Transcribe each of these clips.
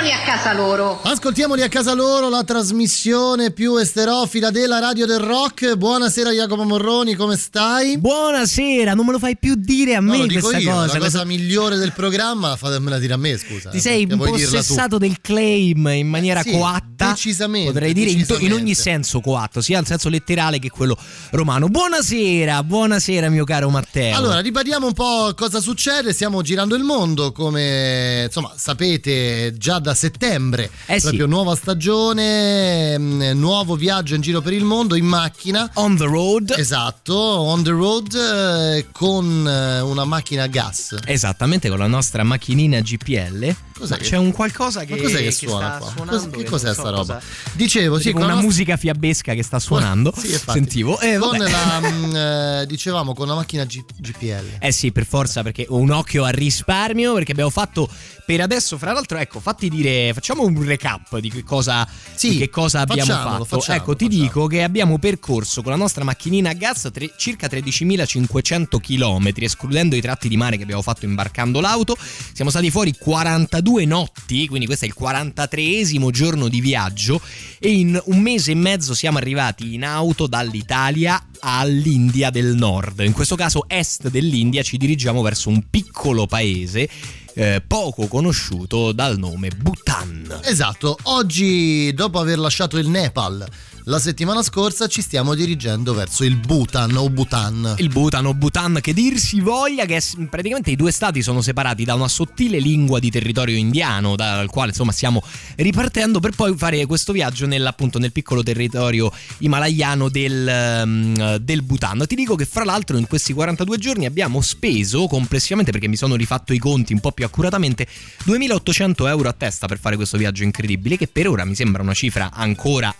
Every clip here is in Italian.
ascoltamoli a casa loro. Ascoltiamoli a casa loro, la trasmissione più esterofila della radio del rock. Buonasera Jacopo Morroni, come stai? Buonasera, non me lo fai più dire a No, me lo dico questa io, cosa. La cosa questa- migliore del programma, fatemela dire a me, scusa. Ti sei impossessato del claim in maniera Sì, coatta. decisamente, Potrei dire in, to- in ogni decisamente. senso coatto, sia in senso letterale che quello romano. Buonasera, buonasera mio caro Matteo. Allora, ribadiamo un po' cosa succede. Stiamo girando il mondo, come insomma sapete già da settembre. Eh sì. proprio nuova stagione, mh, nuovo viaggio in giro per il mondo in macchina. On the road. Esatto, on the road eh, con eh, una macchina a gas. Esattamente con la nostra macchinina GPL. Cos'è che- c'è un qualcosa che, che che suona qua? suonando Cos- che cos'è so sta cosa. roba? Dicevo, sì, con una la- musica fiabesca che sta suonando. Sì. Sentivo. Eh, con la, mh, eh, dicevamo, con la macchina G- GPL. Eh sì, per forza, perché ho un occhio al risparmio, perché abbiamo fatto per adesso, fra l'altro, ecco, fatti dire, facciamo un recap di che cosa, Sì, di che cosa abbiamo fatto. facciamo, ecco, ti facciamo. dico che abbiamo percorso con la nostra macchinina a gas tre- circa 13.500 km, escludendo i tratti di mare che abbiamo fatto imbarcando l'auto. Siamo stati fuori 42 notti, quindi questo è il 43esimo giorno di viaggio e in un mese e mezzo siamo arrivati in auto dall'Italia all'India del Nord. In questo caso est dell'India ci dirigiamo verso un piccolo paese eh, poco conosciuto dal nome Bhutan. Esatto, oggi dopo aver lasciato il Nepal la settimana scorsa ci stiamo dirigendo verso il Bhutan o Bhutan. Il Bhutan o Bhutan che dir si voglia che praticamente i due stati sono separati da una sottile lingua di territorio indiano dal quale insomma stiamo ripartendo per poi fare questo viaggio appunto nel piccolo territorio himalayano del, ehm, del Bhutan. Ti dico che fra l'altro in questi 42 giorni abbiamo speso complessivamente perché mi sono rifatto i conti un po' più accuratamente 2800 euro a testa per fare questo viaggio incredibile che per ora mi sembra una cifra ancora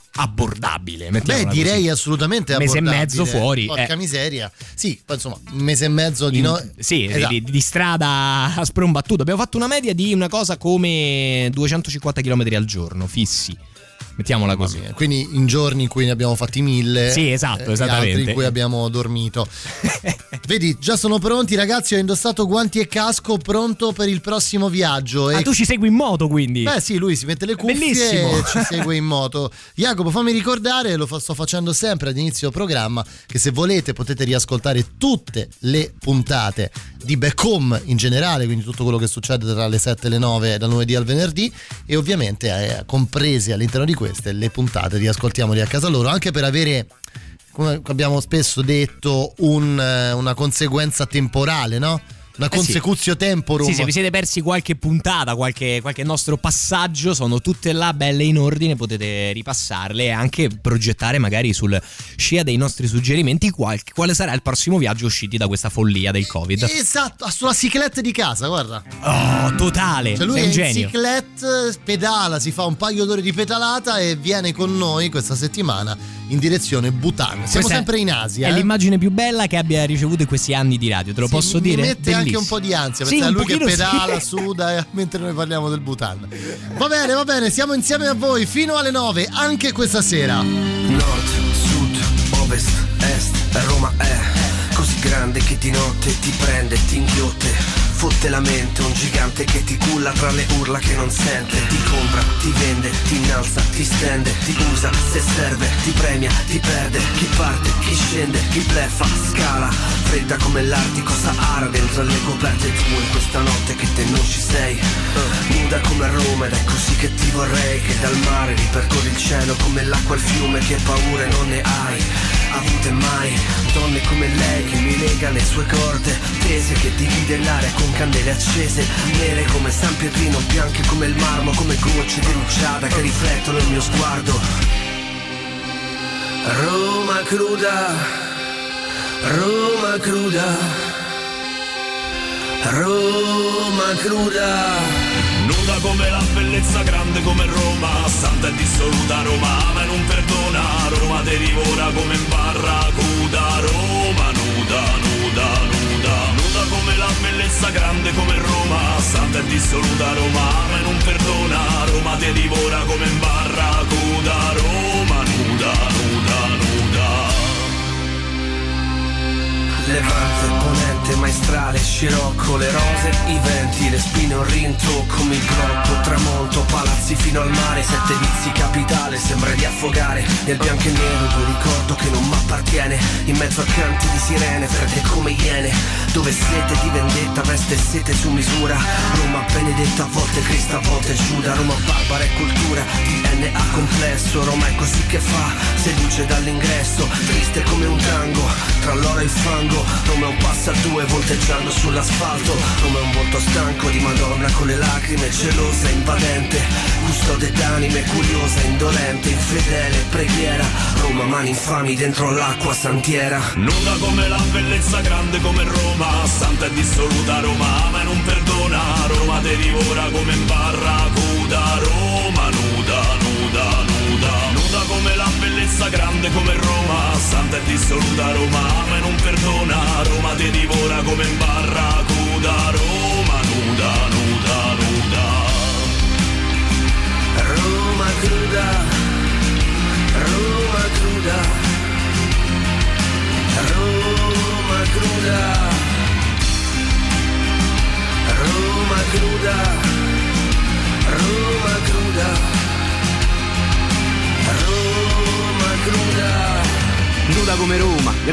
abbordabile. Beh, direi così. assolutamente Mese e mezzo fuori, Porca eh. miseria. Sì, poi insomma, un mese e mezzo di In-. Sì, Esatto. di, di strada a sprombattuto. Abbiamo fatto una media di una cosa come 250 km al giorno, fissi. Mettiamola così. Quindi in giorni in cui ne abbiamo fatti mille. Sì, esatto, eh, esattamente. altri in cui abbiamo dormito. Vedi, già sono pronti ragazzi, ho indossato guanti e casco pronto per il prossimo viaggio. Ah, e tu ci segui in moto quindi? Beh sì, lui si mette le cuffie Bellissimo. e ci segue in moto. Jacopo, fammi ricordare, lo sto facendo sempre ad inizio programma, che se volete potete riascoltare tutte le puntate di Back Home in generale, quindi tutto quello che succede tra le 7 e le 9 dal lunedì al venerdì e ovviamente eh, comprese all'interno di queste le puntate di Ascoltiamoli a casa loro, anche per avere come abbiamo spesso detto, un, eh, una conseguenza temporale, no? Una Eh sì. temporum. Sì, se vi siete persi qualche puntata, qualche, qualche nostro passaggio, sono tutte là belle in ordine, potete ripassarle e anche progettare magari sul scia dei nostri suggerimenti qual- quale sarà il prossimo viaggio usciti da questa follia del Covid. Esatto, ha sulla ciclette di casa, guarda. Oh, totale! Cioè lui sei è un genio. ciclette, pedala, si fa un paio d'ore di pedalata e viene con noi questa settimana in direzione Bhutan. Siamo Questa è- sempre in Asia. È eh. l'immagine più bella che abbia ricevuto in questi anni di radio, te lo Sì, posso mi dire? mette anche Bellissimo. un po' di ansia Sì, perché è un lui che pochino sì. pedala, suda eh, mentre noi parliamo del Bhutan. Va bene, va bene, siamo insieme a voi fino alle 9 anche questa sera. Nord, sud, ovest, est, Roma è così grande che di notte ti prende, ti inghiotte. Fotte la mente, un gigante che ti culla tra le urla che non sente. Ti compra, ti vende, ti innalza, ti stende, ti usa, se serve, ti premia, ti perde. Chi parte, chi scende, chi bleffa, scala. Fredda come l'Artico Sahara dentro le coperte tu in questa notte che te non ci sei. Nuda come Roma ed è così che ti vorrei che dal mare ripercorri il cielo come l'acqua il fiume che paure non ne hai avute mai donne come lei che mi lega le sue corde tese che divide l'aria con candele accese nere come San Pietrino bianche come il marmo come gocce di rugiada che riflettono il mio sguardo. Roma cruda Roma cruda Roma cruda. Non da come la bellezza grande come Roma Santa e dissoluta Roma ama e non perdona. Roma te divora come in barracuda Roma nuda, nuda, bellezza grande come Roma Santa e dissoluta Roma ama e non perdona Roma te divora come in barracuda Roma nuda, nuda Levante, ponente, maestrale, scirocco, le rose, i venti, le spine, un rintocco, il blocco, tramonto, palazzi fino al mare, sette vizi capitale, sembra di affogare nel bianco e nero un ricordo che non m'appartiene, in mezzo a canti di sirene, fredde come iene, dove sete di vendetta, veste sete su misura, Roma benedetta, a volte Cristo, a volte Giuda, Roma barbara e cultura, DNA complesso, Roma è così che fa, seduce dall'ingresso, triste come un tango, tra l'oro e il fango, Roma è un passo a due volteggiando sull'asfalto, è un volto stanco di Madonna con le lacrime, gelosa, invadente, custode d'anime, curiosa, indolente, infedele, preghiera, Roma mani infami dentro l'acqua santiera. Nuda come la bellezza grande come Roma Santa e dissoluta Roma ama e non perdona Roma te divora come in barracuda Roma nuda, nuda Nuda come la bellezza grande come Roma Santa e dissoluta Roma ama e non perdona Roma te divora come in barracuda Roma nuda, nuda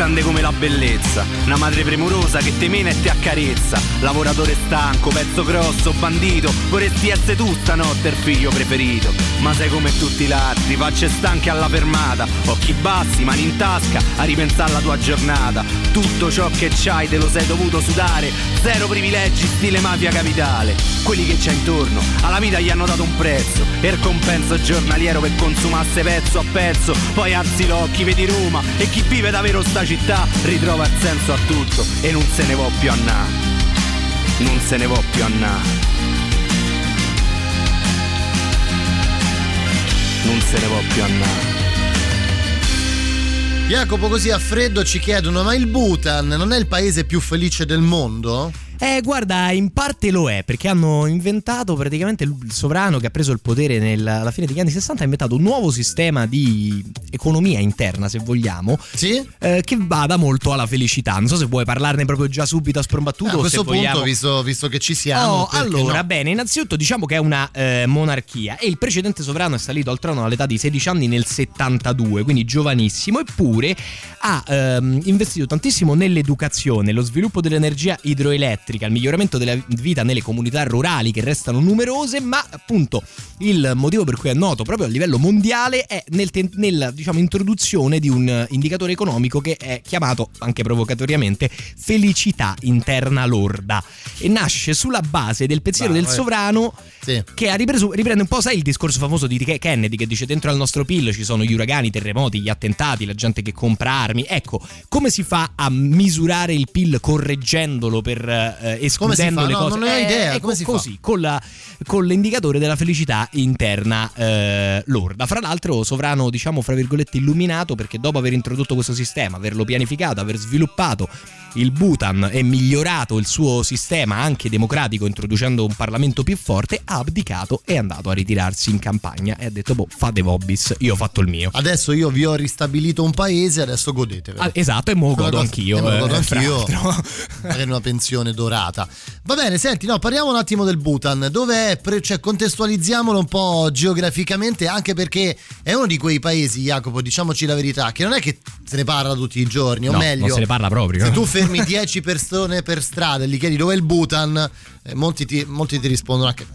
grande come la bellezza. Una madre premurosa che te mena e ti accarezza. Lavoratore stanco, pezzo grosso, bandito. Vorresti essere tu stanotte il figlio preferito. Ma sei come tutti gli altri, facce stanche alla fermata. Occhi bassi, mani in tasca, a ripensare alla tua giornata. Tutto ciò che c'hai te lo sei dovuto sudare. Zero privilegi, stile mafia capitale. Quelli che c'è intorno, alla vita gli hanno dato un prezzo. E il compenso giornaliero per consumasse pezzo a pezzo. Poi alzi l'occhi, vedi Roma e chi vive davvero sta città ritrova il senso a tutto e non se ne può più annà. Non se ne può più annà. Non se ne può più annà. Jacopo, così a freddo ci chiedono: ma il Bhutan non è il paese più felice del mondo? Eh, guarda, in parte lo è, perché hanno inventato praticamente il sovrano che ha preso il potere nella, alla fine degli anni 60, ha inventato un nuovo sistema di economia interna, se vogliamo, sì? eh, che vada molto alla felicità. Non so se vuoi parlarne proprio già subito a sprombattuto. Eh, a questo se punto, vogliamo... visto, visto, che ci siamo. Oh, allora, no? bene, innanzitutto diciamo che è una eh, monarchia e il precedente sovrano è salito al trono all'età di 16 anni nel 72, quindi giovanissimo, eppure ha ehm, investito tantissimo nell'educazione, lo sviluppo dell'energia idroelettrica il miglioramento della vita nelle comunità rurali che restano numerose, ma appunto il motivo per cui è noto proprio a livello mondiale è nel, nella diciamo, introduzione di un indicatore economico che è chiamato anche provocatoriamente felicità interna lorda e nasce sulla base del pensiero Bah, del eh. sovrano Sì. che ripreso, riprende un po' sai il discorso famoso di Kennedy che dice dentro al nostro PIL ci sono gli uragani, i terremoti, gli attentati, la gente che compra armi. Ecco, come si fa a misurare il PIL correggendolo per eh, escludendo si le? No, cose? non ne ho Eh, idea, come si fa? così, con, la- con l'indicatore della felicità interna eh, lorda. Fra l'altro, sovrano, diciamo, fra virgolette, illuminato perché dopo aver introdotto questo sistema, averlo pianificato, aver sviluppato il Bhutan e migliorato il suo sistema anche democratico introducendo un Parlamento più forte, ha abdicato e è andato a ritirarsi in campagna e ha detto boh fate Vobbis, io ho fatto il mio. Adesso io vi ho ristabilito un paese, adesso godetevelo. Ah, esatto, e mo godo cosa- anch'io. e me lo godo eh, anch'io. Magari una pensione dorata. Va bene, senti, no, parliamo un attimo del Bhutan. Dove è? Cioè, contestualizziamolo un po' geograficamente, anche perché è uno di quei paesi, Jacopo, diciamoci la verità, che non è che se ne parla tutti i giorni, o No, meglio. non se ne parla proprio. Se tu fermi 10 persone per strada e gli chiedi dove è il Bhutan, eh, molti, ti, molti ti rispondono anche.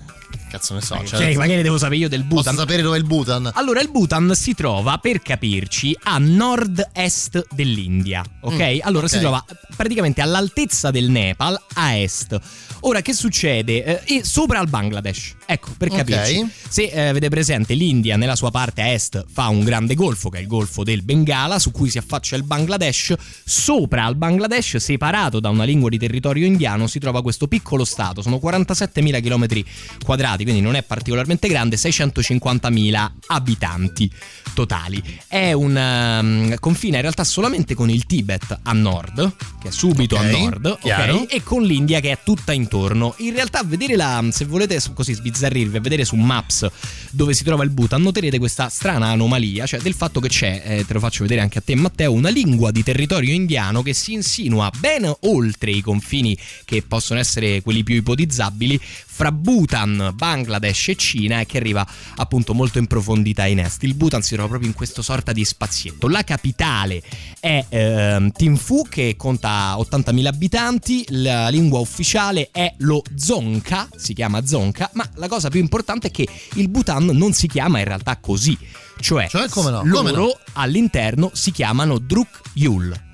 Cazzo ne so. Cioè, Cioè, magari devo sapere io del posso Bhutan. sapere dove è il Bhutan? Allora, il Bhutan si trova, per capirci, a nord-est dell'India, ok? Mm, allora si ok. trova praticamente all'altezza del Nepal, a est. Ora, che succede? Eh, sopra al Bangladesh. Ecco, per capirci. Se eh, avete presente, l'India nella sua parte a est fa un grande golfo, che è il golfo del Bengala, su cui si affaccia il Bangladesh. Sopra al Bangladesh, separato da una lingua di territorio indiano, si trova questo piccolo stato. Sono 47.000 km quadrati stati, quindi non è particolarmente grande, 650.000 abitanti totali. È un um, confina in realtà solamente con il Tibet a nord, che è subito Ok, a nord, ok? chiaro. e con l'India che è tutta intorno. In realtà vedere la, se volete così sbizzarrirvi, a vedere su Maps dove si trova il Bhutan, noterete questa strana anomalia, cioè del fatto che c'è, eh, te lo faccio vedere anche a te Matteo, una lingua di territorio indiano che si insinua ben oltre i confini che possono essere quelli più ipotizzabili fra Bhutan, Bangladesh e Cina e che arriva appunto molto in profondità in est. Il Bhutan si trova proprio in questo sorta di spazietto. La capitale è ehm, Thimphu che conta 80.000 abitanti, la lingua ufficiale è lo Dzongkha, si chiama Dzongkha, ma la cosa più importante è che il Bhutan non si chiama in realtà così, cioè, Cioè, come no? loro Come no? all'interno si chiamano Druk Yul.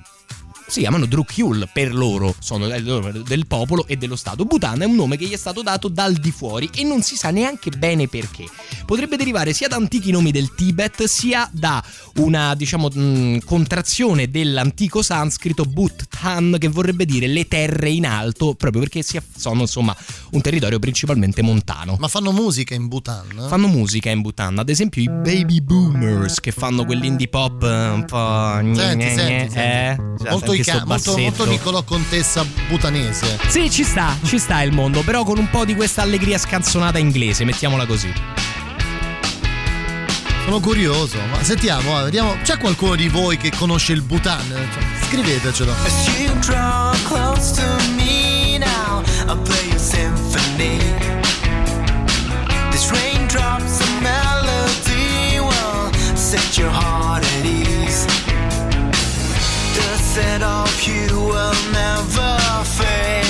Si chiamano Drukyul per loro, sono del- del popolo e dello Stato. Bhutan è un nome che gli è stato dato dal di fuori e non si sa neanche bene perché. Potrebbe derivare sia da antichi nomi del Tibet sia da una, diciamo, mh, contrazione dell'antico sanscrito Bhutan che vorrebbe dire le terre in alto, proprio perché si- sono insomma un territorio principalmente montano. Ma fanno musica in Bhutan? Fanno musica in Bhutan, ad esempio i baby boomers che fanno quell'indie pop eh, un po'. Senti, gne, senti, gne, senti. eh? Molto, sto molto, molto. Niccolò Contessa butanese. Sì, ci sta, ci sta il mondo, però con un po' di questa allegria scanzonata inglese, mettiamola così. Sono curioso, ma sentiamo, eh, vediamo. C'è qualcuno di voi che conosce il Bhutan? Cioè, scrivetecelo. As you draw close to me now, I'll play a symphony. This raindrops a melody will set your heart at ease. The scent of you will never fade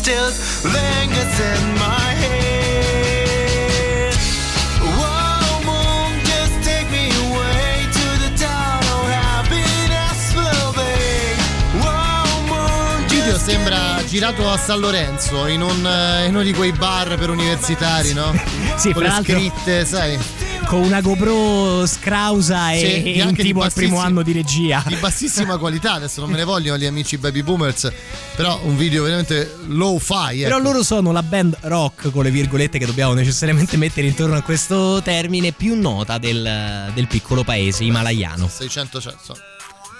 still lingers in my head. Whoa, moon, just take me away to the town of happiness will be. Whoa, moon, Il video sembra girato a San Lorenzo in, un, eh, in uno di quei bar per universitari, no? Sì, Con le scritte, sai. Con una GoPro scrausa e, Sì, e un tipo al primo anno di regia. Di bassissima qualità, adesso non me ne vogliono gli amici baby boomers, però un video veramente low fi. Però loro sono la band rock, con le virgolette che dobbiamo necessariamente mettere intorno a questo termine, più nota del, del piccolo paese himalayano. 600 cioè, so-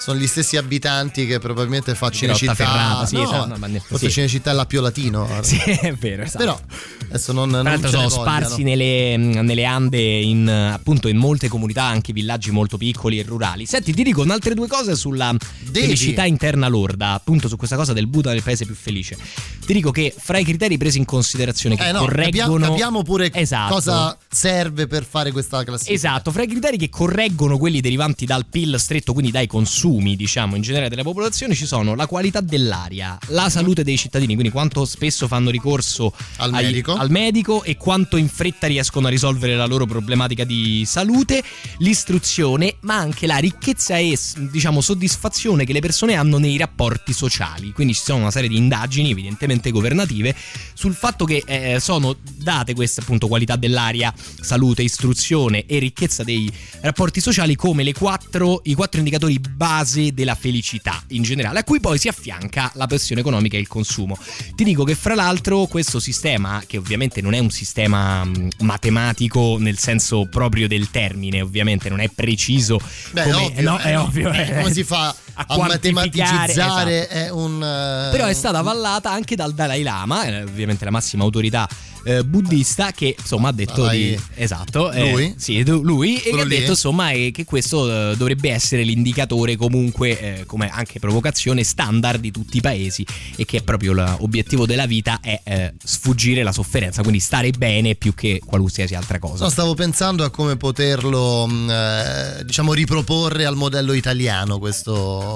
sono gli stessi abitanti che probabilmente fa Cinecittà. Ferrata, sì, no, esatto, no, ma forse sì. Cinecittà è l'appio latino. Sì, è vero, esatto. Però adesso non, non Tra ne sono sparsi nelle, nelle Ande in, appunto in molte comunità, anche villaggi molto piccoli e rurali. Senti, ti dico altre due cose sulla Devi. felicità interna lorda, appunto su questa cosa del Buddha del paese più felice. Ti dico che fra i criteri presi in considerazione che Eh no, correggono capiamo, capiamo pure Esatto. cosa serve per fare questa classifica. Esatto, fra i criteri che correggono quelli derivanti dal PIL stretto, quindi dai consumi, diciamo, in generale della popolazione, ci sono la qualità dell'aria, la salute dei cittadini, quindi quanto spesso fanno ricorso Al ai- medico. al medico e quanto in fretta riescono a risolvere la loro problematica di salute, l'istruzione, ma anche la ricchezza e diciamo soddisfazione che le persone hanno nei rapporti sociali. Quindi ci sono una serie di indagini, evidentemente governative, sul fatto che eh, sono date queste appunto qualità dell'aria, salute, istruzione e ricchezza dei rapporti sociali come le quattro, i quattro indicatori base della felicità in generale, a cui poi si affianca la pressione economica e il consumo. Ti dico che fra l'altro questo sistema, che ovviamente non è un sistema mh, matematico nel senso proprio del termine, ovviamente non è preciso, Beh, come, è ovvio, no, eh, è ovvio, eh, eh. come si fa a, quantificare, matematicizzare esatto. è un eh, Però è stata avvallata anche dal Dalai Lama, eh, ovviamente la massima autorità eh, buddista, che insomma ha detto di. Esatto. eh, Lui? sì, du- lui. E che ha detto insomma eh, che questo eh, dovrebbe essere l'indicatore comunque, eh, come anche provocazione, standard di tutti i paesi e che proprio l'obiettivo della vita è eh, sfuggire la sofferenza, quindi stare bene più che qualsiasi altra cosa. No, stavo pensando a come poterlo eh, diciamo riproporre al modello italiano questo,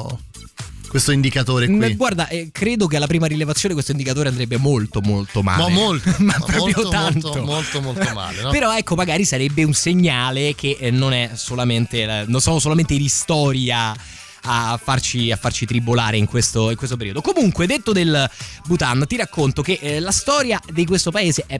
questo indicatore qui. Guarda, eh, credo che alla prima rilevazione questo indicatore andrebbe molto molto male. Ma molto, ma ma proprio molto, tanto. molto, molto, molto male. no? Però ecco, magari sarebbe un segnale che eh, non è solamente non sono solamente i ristori a a farci, a farci tribolare in questo, in questo periodo. Comunque, detto del Bhutan, ti racconto che eh, la storia di questo paese è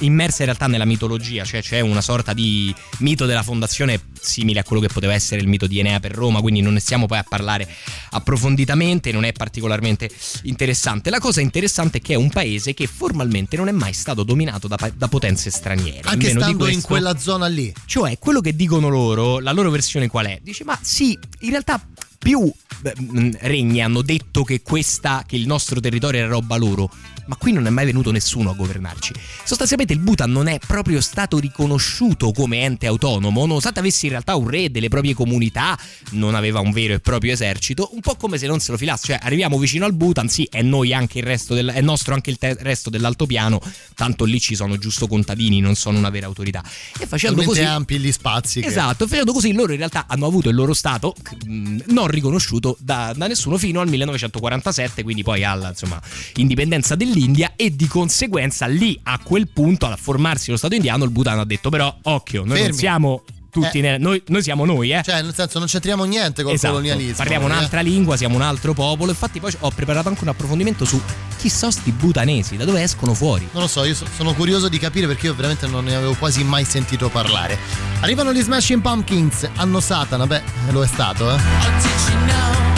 immersa in realtà nella mitologia, cioè c'è una sorta di mito della fondazione simile a quello che poteva essere il mito di Enea per Roma, quindi non ne stiamo poi a parlare approfonditamente, non è particolarmente interessante. La cosa interessante è che è un paese che formalmente non è mai stato dominato da, da potenze straniere. Anche Almeno stando in questo- quella zona lì. cioè, quello che dicono loro, la loro versione qual è? Dice, ma sì, in realtà più mh, regni hanno detto che questa, che il nostro territorio era roba loro, ma qui non è mai venuto nessuno a governarci. Sostanzialmente il Bhutan non è proprio stato riconosciuto come ente autonomo, nonostante avesse in realtà un re, delle proprie comunità, non aveva un vero e proprio esercito, un po' come se non se lo filasse, cioè arriviamo vicino al Bhutan, sì, è noi anche il resto del, è nostro anche il te- resto dell'altopiano, tanto lì ci sono giusto contadini, non sono una vera autorità. E facendo Talmente così ampi gli spazi. che- Esatto, facendo così loro in realtà hanno avuto il loro stato mh, non riconosciuto da, da nessuno fino al 1947, quindi poi alla insomma, indipendenza dell'India e di conseguenza lì a quel punto, al formarsi lo Stato indiano, il Bhutan ha detto però occhio, noi non Fermi. siamo tutti, Eh. ne- noi, noi siamo noi, eh. Cioè, nel senso, non c'entriamo niente col Esatto, colonialismo. Parliamo eh. un'altra lingua, siamo un altro popolo. Infatti, poi ho preparato anche un approfondimento su chi sono sti butanesi, da dove escono fuori. Non lo so, io so- sono curioso di capire perché io veramente non ne avevo quasi mai sentito parlare. Arrivano gli Smashing Pumpkins, hanno Satana, beh, lo è stato, eh.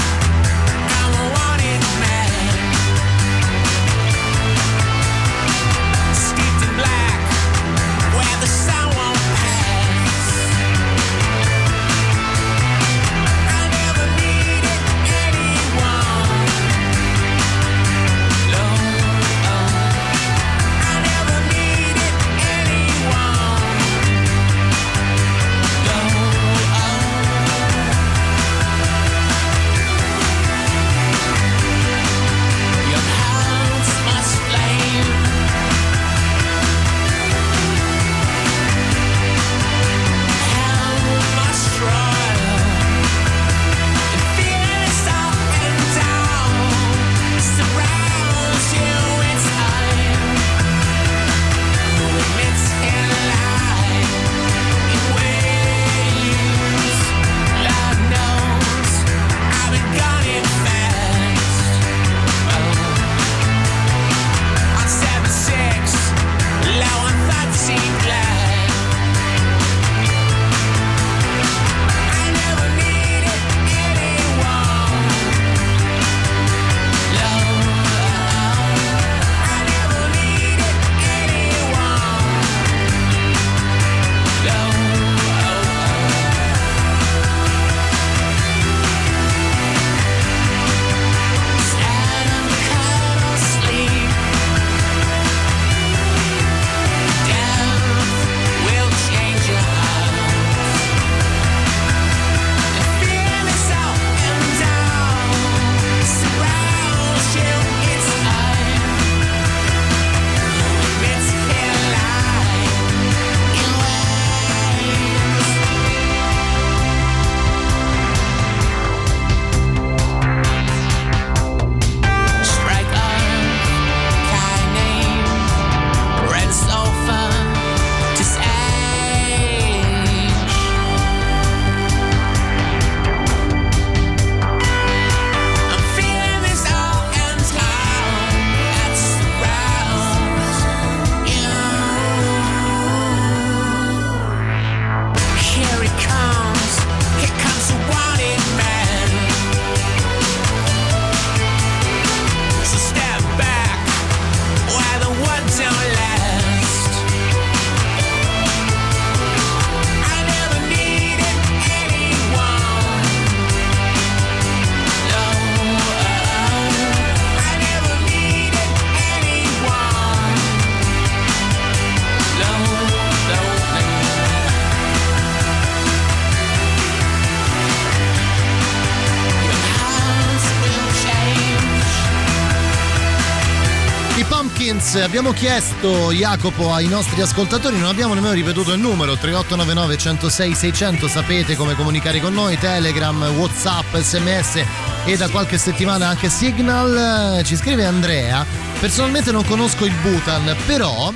Abbiamo chiesto, Jacopo, ai nostri ascoltatori, non abbiamo nemmeno ripetuto il numero, 3899 106 600, sapete come comunicare con noi, Telegram, Whatsapp, SMS e da qualche settimana anche Signal. Ci scrive Andrea, personalmente non conosco il Bhutan, però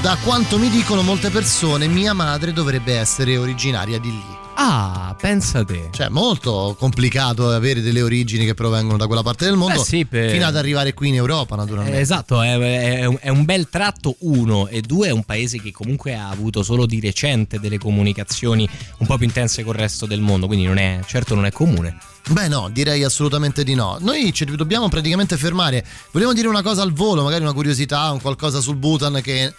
da quanto mi dicono molte persone, mia madre dovrebbe essere originaria di lì. Ah, pensa te. Cioè, molto complicato avere delle origini che provengono da quella parte del mondo. Eh sì, per- Fino ad arrivare qui in Europa, naturalmente. Eh, Esatto, è, è un- è un bel tratto uno e due è un paese che comunque ha avuto solo di recente delle comunicazioni un po' più intense col resto del mondo, quindi non è, certo non è comune. Beh, no, direi assolutamente di no. Noi ci dobbiamo praticamente fermare. Volevo dire una cosa al volo, magari una curiosità, un qualcosa sul Bhutan che.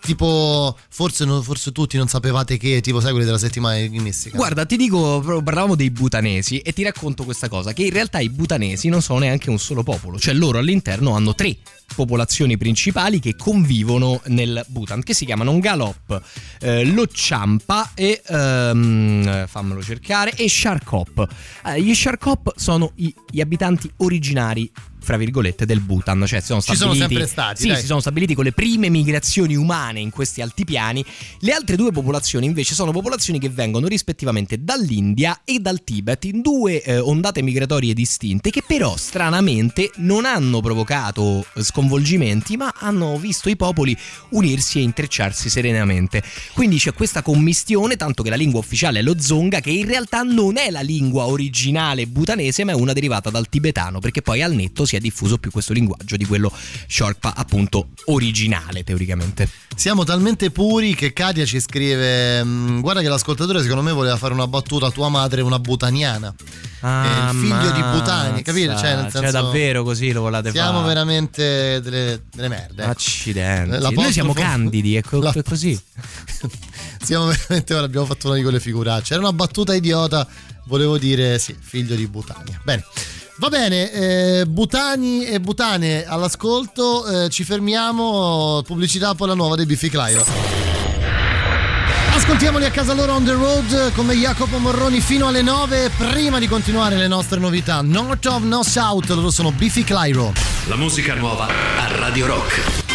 Tipo, forse, non- forse tutti non sapevate che, tipo, sai quelli della settimana enigmistica. Guarda, ti dico, parlavamo dei butanesi e ti racconto questa cosa, che in realtà i butanesi non sono neanche un solo popolo, cioè loro all'interno hanno tre popolazioni principali che convivono nel Bhutan, che si chiamano Ngalop, eh, Lochampa e, ehm, fammelo cercare, e Sharkop. Eh, gli Sharkop sono i- gli abitanti originari fra virgolette del Bhutan, cioè sono Ci sono stabiliti, sempre stati, sì, dai. si sono stabiliti con le prime migrazioni umane in questi altipiani. Le altre due popolazioni invece sono popolazioni che vengono rispettivamente dall'India e dal Tibet in due eh, ondate migratorie distinte che però stranamente non hanno provocato eh, sconvolgimenti ma hanno visto i popoli unirsi e intrecciarsi serenamente. Quindi c'è questa commistione tanto che la lingua ufficiale è lo zonga che in realtà non è la lingua originale butanese ma è una derivata dal tibetano perché poi al netto si è diffuso più questo linguaggio di quello Sherpa appunto originale teoricamente. Siamo talmente puri che Katia ci scrive: "Mm, Guarda, che l'ascoltatore, secondo me, voleva fare una battuta. Tua madre è una butaniana. È il figlio di Butani, capito? Cioè, nel senso, Cioè, davvero così lo volate Siamo fare? veramente delle, delle merde. ecco. Accidenti. L'apostrofo- Noi siamo candidi, è co- La- è così. Siamo veramente ora abbiamo fatto una di quelle figuracce. Era una battuta idiota. Volevo dire sì, figlio di Butania. Bene. Va bene, eh, Butani e Butane all'ascolto, eh, ci fermiamo, pubblicità poi la nuova dei Biffy Clyro. Ascoltiamoli a casa loro on the road come Jacopo Morroni fino alle 9 prima di continuare le nostre novità. North of No South, loro sono Biffy Clyro. La musica nuova a Radio Rock.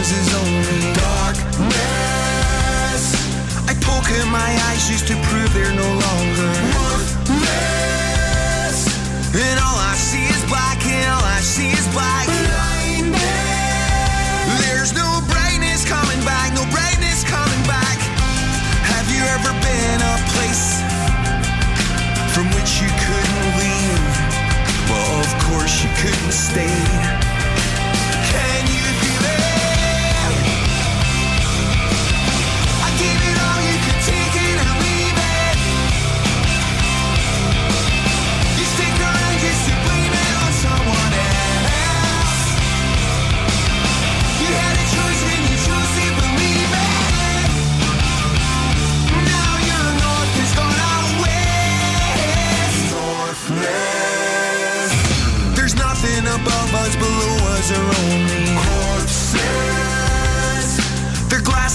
Us is only darkness. I poke in my eyes just to prove they're no longer worthless. And all I see is black, and all I see is black. Blindness. There's no brightness coming back, no brightness coming back. Have you ever been a place from which you couldn't leave? Well, of course you couldn't stay.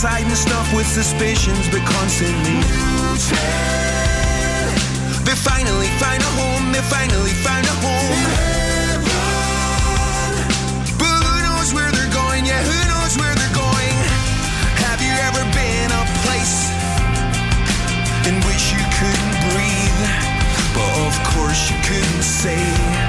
And stuffed with suspicions, but constantly muted. They finally find a home. They finally find a home. Heaven. But who knows where they're going? Yeah, who knows where they're going? Have you ever been a place in which you couldn't breathe? But of course you couldn't say.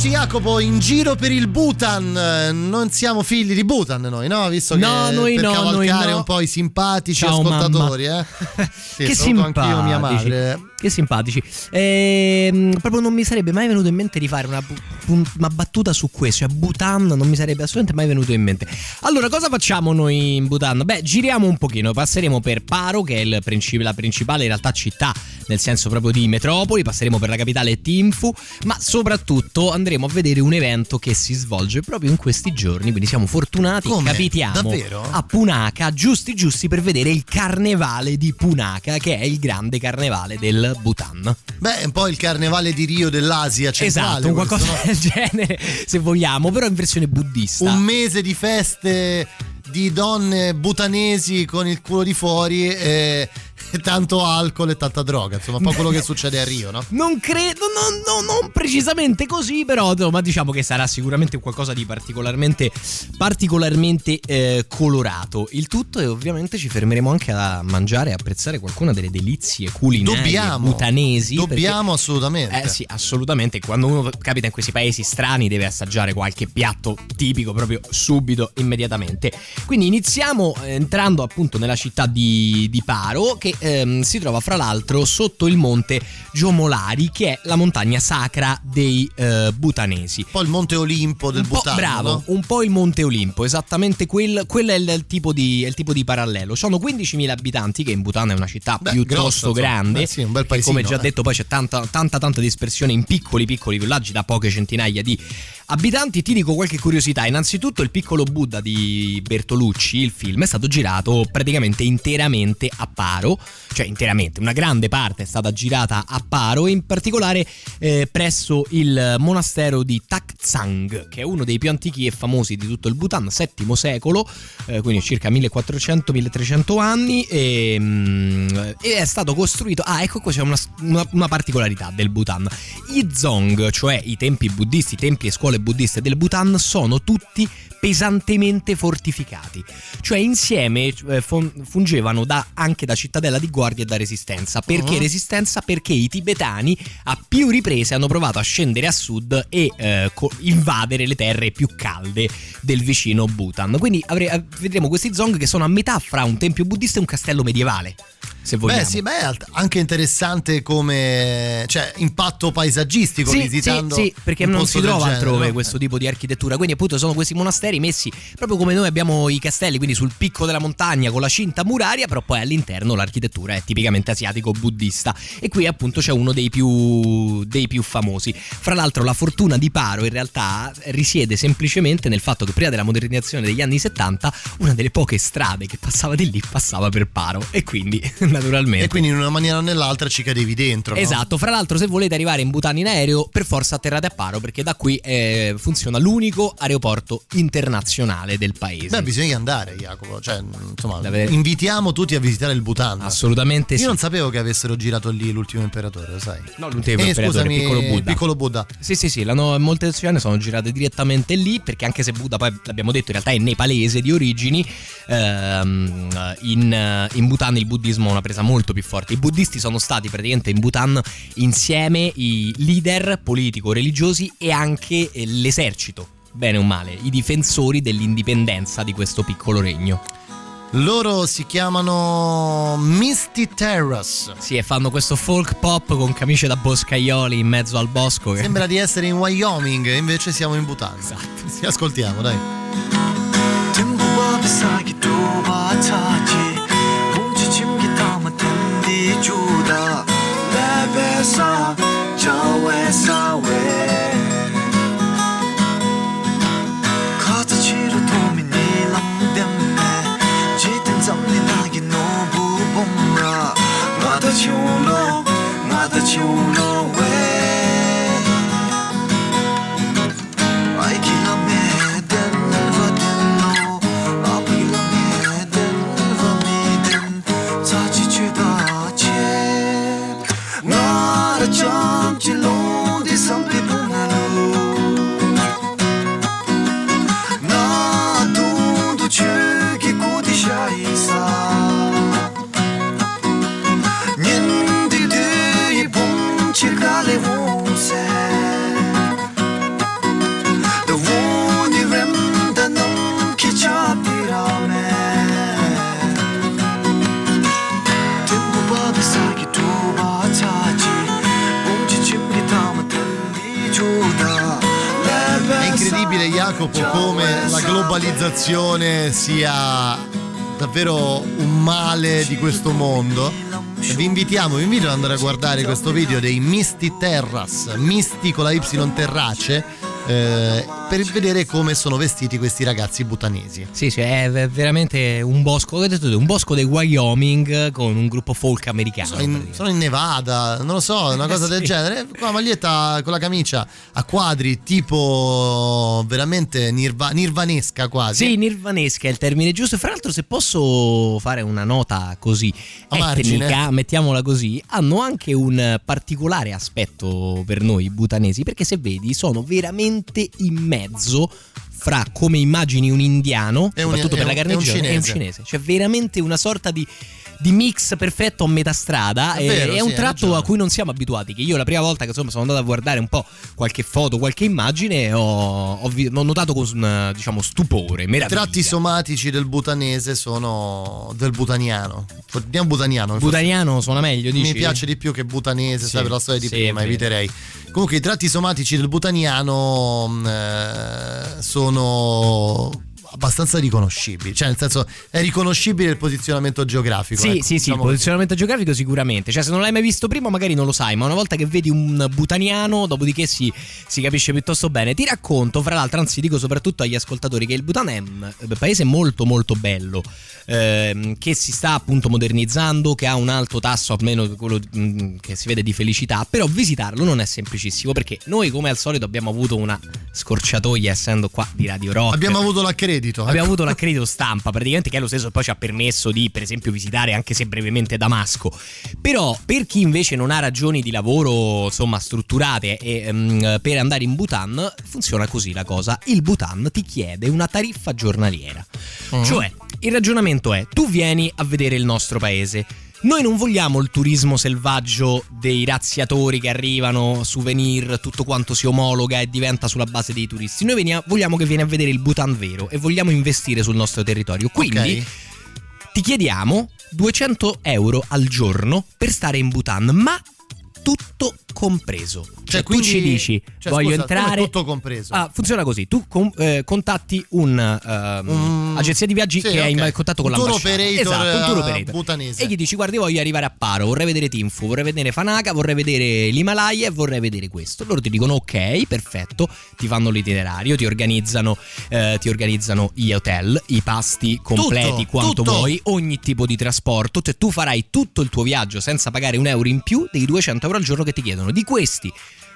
Eccoci Jacopo, in giro per il Bhutan. Non siamo figli di Bhutan noi, no? Visto No, che noi per no, cavalcare noi no. un po' i simpatici Ciao, ascoltatori, eh. Sì, che simpatici. anch'io mia madre. Che simpatici. Ehm, proprio non mi sarebbe mai venuto in mente di fare una, una battuta su questo. Cioè, Bhutan non mi sarebbe assolutamente mai venuto in mente. Allora, cosa facciamo noi in Bhutan? Beh, giriamo un pochino. Passeremo per Paro, che è il princi- la principale in realtà città, nel senso proprio di metropoli. Passeremo per la capitale Thimphu. Ma soprattutto andremo a vedere un evento che si svolge proprio in questi giorni. Quindi siamo fortunati. Come? Capitiamo Davvero? a Punaka, giusti giusti per vedere il carnevale di Punaka, che è il grande carnevale del Bhutan. Beh, è un po' il carnevale di Rio dell'Asia centrale. Esatto, qualcosa no? del genere, se vogliamo, però in versione buddista. Un mese di feste di donne butanesi con il culo di fuori e, e tanto alcol e tanta droga. Insomma, un po' quello che succede a Rio, no? Non credo, non, non- non precisamente così, però insomma, diciamo che sarà sicuramente qualcosa di particolarmente, particolarmente eh, colorato. Il tutto e ovviamente ci fermeremo anche a mangiare e apprezzare qualcuna delle delizie culinarie Dobbiamo. butanesi. Dobbiamo assolutamente. Eh sì, assolutamente. Quando uno capita in questi paesi strani deve assaggiare qualche piatto tipico proprio subito, immediatamente. Quindi iniziamo eh, entrando appunto nella città di, di Paro che ehm, si trova fra l'altro sotto il monte Jomolari che è la montagna sacra dei eh, butanesi. Un po' il Monte Olimpo del Bhutan. bravo, no? un po' il Monte Olimpo, esattamente quel, quello è il, il tipo di, il tipo di parallelo. Sono 15.000 abitanti, che in Bhutan è una città Beh, piuttosto insomma. grande. Eh sì, un bel paesino, come già eh. detto, poi c'è tanta, tanta, tanta dispersione in piccoli, piccoli villaggi da poche centinaia di abitanti. Ti dico qualche curiosità. Innanzitutto, il piccolo Buddha di Bertolucci, il film, è stato girato praticamente interamente a Paro, cioè interamente, una grande parte è stata girata a Paro, in particolare eh, presso il monastero di Taktsang, che è uno dei più antichi e famosi di tutto il Bhutan, VII secolo, eh, quindi circa 1400-1300 anni, e, mm, e è stato costruito. Ah, ecco qua c'è una, una- una particolarità del Bhutan. I Zong, cioè i templi buddisti, i templi e scuole buddiste del Bhutan, sono tutti pesantemente fortificati, cioè insieme eh, fun- fungevano da- anche da cittadella di guardia e da resistenza. Perché Mhm. resistenza? Perché i tibetani a più riprese hanno provato a scendere a sud e eh, co- invadere le terre più calde del vicino Bhutan. Quindi avre- eh, vedremo questi zong che sono a metà fra un tempio buddista e un castello medievale. Se vogliamo. Beh, sì, beh, è anche interessante come cioè, impatto paesaggistico Sì, visitando. sì, sì, perché non si trova genere, altrove no? questo tipo di architettura. Quindi, appunto, sono questi monasteri messi proprio come noi abbiamo i castelli, quindi sul picco della montagna con la cinta muraria, però poi all'interno l'architettura è tipicamente asiatico-buddista. E qui, appunto, c'è uno dei più, dei più famosi. Fra l'altro, la fortuna di Paro in realtà risiede semplicemente nel fatto che prima della modernizzazione degli anni 70, una delle poche strade che passava di lì passava per Paro. E quindi, naturalmente. E quindi in una maniera o nell'altra ci cadevi dentro. no? Esatto, fra l'altro se volete arrivare in Bhutan in aereo, per forza atterrate a Paro perché da qui eh, funziona l'unico aeroporto internazionale del paese. Beh, bisogna andare, Jacopo. Cioè, insomma, invitiamo tutti a visitare il Bhutan. Assolutamente Io sì. non sapevo che avessero girato lì l'ultimo imperatore, lo sai? No, l'ultimo Eh, imperatore, scusami, piccolo Buddha. il piccolo Buddha. Sì, sì, sì, l'hanno- molte scene sono girate direttamente lì perché anche se Buddha, poi l'abbiamo detto, in realtà è nepalese di origini, ehm, in, in Bhutan il buddismo ha una presa molto più forte. I buddisti sono stati praticamente in Bhutan insieme i leader politico-religiosi e anche eh, l'esercito, bene o male, i difensori dell'indipendenza di questo piccolo regno. Loro si chiamano Misty Terrace. Sì, e fanno questo folk pop con camicie da boscaioli in mezzo al bosco. che- Sembra di essere in Wyoming, e invece siamo in Bhutan. Esatto. Sì, ascoltiamo, dai. 내 배사 저외 사 Jacopo come la globalizzazione sia davvero un male di questo mondo. Vi invitiamo, vi invito ad andare a guardare questo video dei Misty Terras, Misty con la Y terrace, eh, per vedere come sono vestiti questi ragazzi butanesi. Sì, sì, è veramente un bosco, come hai detto tu, un bosco del Wyoming con un gruppo folk americano. Sono in, sono in Nevada, non lo so, una cosa del Sì. genere. Con la maglietta, con la camicia a quadri, tipo veramente nirva- nirvanesca quasi. Sì, nirvanesca è il termine giusto. Fra l'altro, se posso fare una nota così A margine. etnica, mettiamola così, hanno anche un particolare aspetto per noi butanesi, perché se vedi sono veramente in mezzo fra come immagini un indiano, E un- soprattutto e per la un- carne e un un cinese. Cioè veramente una sorta di di mix perfetto a metà strada È vero, è sì, un hai tratto a cui non siamo abituati che io la prima volta che insomma sono andato a guardare un po' qualche foto qualche immagine ho, ho ho notato con eh, diciamo stupore I meraviglia tratti somatici del butanese sono del butaniano. Andiamo butaniano. Butaniano suona meglio dici? Mi piace di più che butanese, Sì, sai, per la storia di sì, prima, è eviterei. Comunque i tratti somatici del butaniano mh, eh, sono abbastanza riconoscibili, cioè nel senso è riconoscibile il posizionamento geografico. Sì, ecco, sì, sì, il diciamo così. posizionamento geografico sicuramente. Cioè, se non l'hai mai visto prima, magari non lo sai, ma una volta che vedi un butaniano, dopodiché si, si capisce piuttosto bene. Ti racconto, fra l'altro, anzi, dico soprattutto agli ascoltatori che il Bhutan è un eh, paese molto, molto bello, ehm, che si sta appunto modernizzando, che ha un alto tasso, almeno quello mm, che si vede di felicità. Però visitarlo non è semplicissimo perché noi, come al solito, abbiamo avuto una scorciatoia, essendo qua di Radio Rock. Abbiamo avuto l'accredito. Abbiamo ecco. avuto l'accredito stampa, praticamente che è lo stesso che poi ci ha permesso di, per esempio, visitare anche se brevemente Damasco. Però per chi invece non ha ragioni di lavoro, insomma, strutturate e ehm, per andare in Bhutan, funziona così la cosa. Il Bhutan ti chiede una tariffa giornaliera. Mm. Cioè, il ragionamento è, tu vieni a vedere il nostro paese. Noi non vogliamo il turismo selvaggio dei razziatori che arrivano, souvenir, tutto quanto si omologa e diventa sulla base dei turisti. Noi venia- vogliamo che vieni a vedere il Bhutan vero e vogliamo investire sul nostro territorio. Quindi Ok. ti chiediamo 200 euro al giorno per stare in Bhutan, ma tutto compreso. Cioè, quindi- tu ci dici, cioè, voglio scusa, entrare... tutto compreso. Ah, funziona così, tu con- eh, contatti un'agenzia di viaggi sì, che è in contatto con Un tour l'ambasciata. operator, esatto, un tour eh, operator. bhutanese. E gli dici, guarda, io voglio arrivare a Paro, vorrei vedere Tinfu, vorrei vedere Fanaka, vorrei vedere l'Himalaya e vorrei vedere questo. Loro ti dicono, ok, perfetto, ti fanno l'itinerario, ti organizzano, eh, ti organizzano gli hotel, i pasti completi Tutto, quanto tutto. vuoi, ogni tipo di trasporto, cioè tu farai tutto il tuo viaggio senza pagare un euro in più dei 200 euro al giorno che ti chiedono. Di questi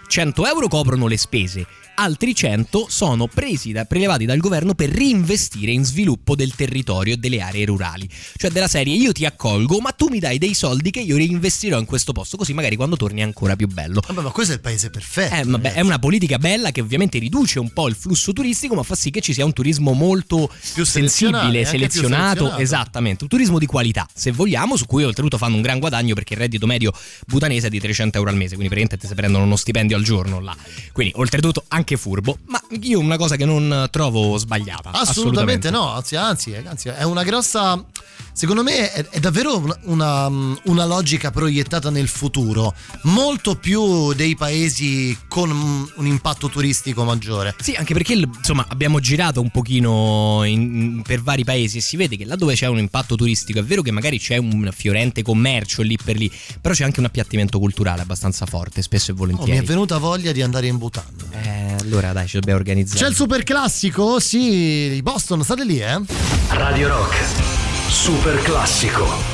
100 euro coprono le spese, altri 100 sono presi da, prelevati dal governo per reinvestire in sviluppo del territorio e delle aree rurali. Cioè della serie io ti accolgo, ma tu mi dai dei soldi che io reinvestirò in questo posto, così magari quando torni è ancora più bello. Vabbè, ma questo è il paese perfetto. Eh, vabbè, è una politica bella che ovviamente riduce un po' il flusso turistico, ma fa sì che ci sia un turismo molto Più sensibile, selezionato, selezionato. esattamente, un turismo di qualità, se vogliamo, su cui oltretutto fanno un gran guadagno perché il reddito medio butanese è di 300 euro al mese, quindi praticamente si prendono uno stipendio al giorno là. Quindi oltretutto anche furbo, ma io una cosa che non trovo sbagliata. Assolutamente, no, anzi, anzi, anzi, è una grossa. Secondo me è, è davvero una, una- una logica proiettata nel futuro, molto più dei paesi con un impatto turistico maggiore. Sì, anche perché insomma abbiamo girato un pochino in- per vari paesi e si vede che là dove c'è un impatto turistico è vero che magari c'è un fiorente commercio lì per lì, però c'è anche un appiattimento culturale abbastanza forte, spesso e Oh, volentieri. è venuta voglia di andare in Bhutan. Eh, allora dai, ci dobbiamo organizzare. C'è il super classico? Sì, i Boston, state lì, eh? Radio Rock. Super classico.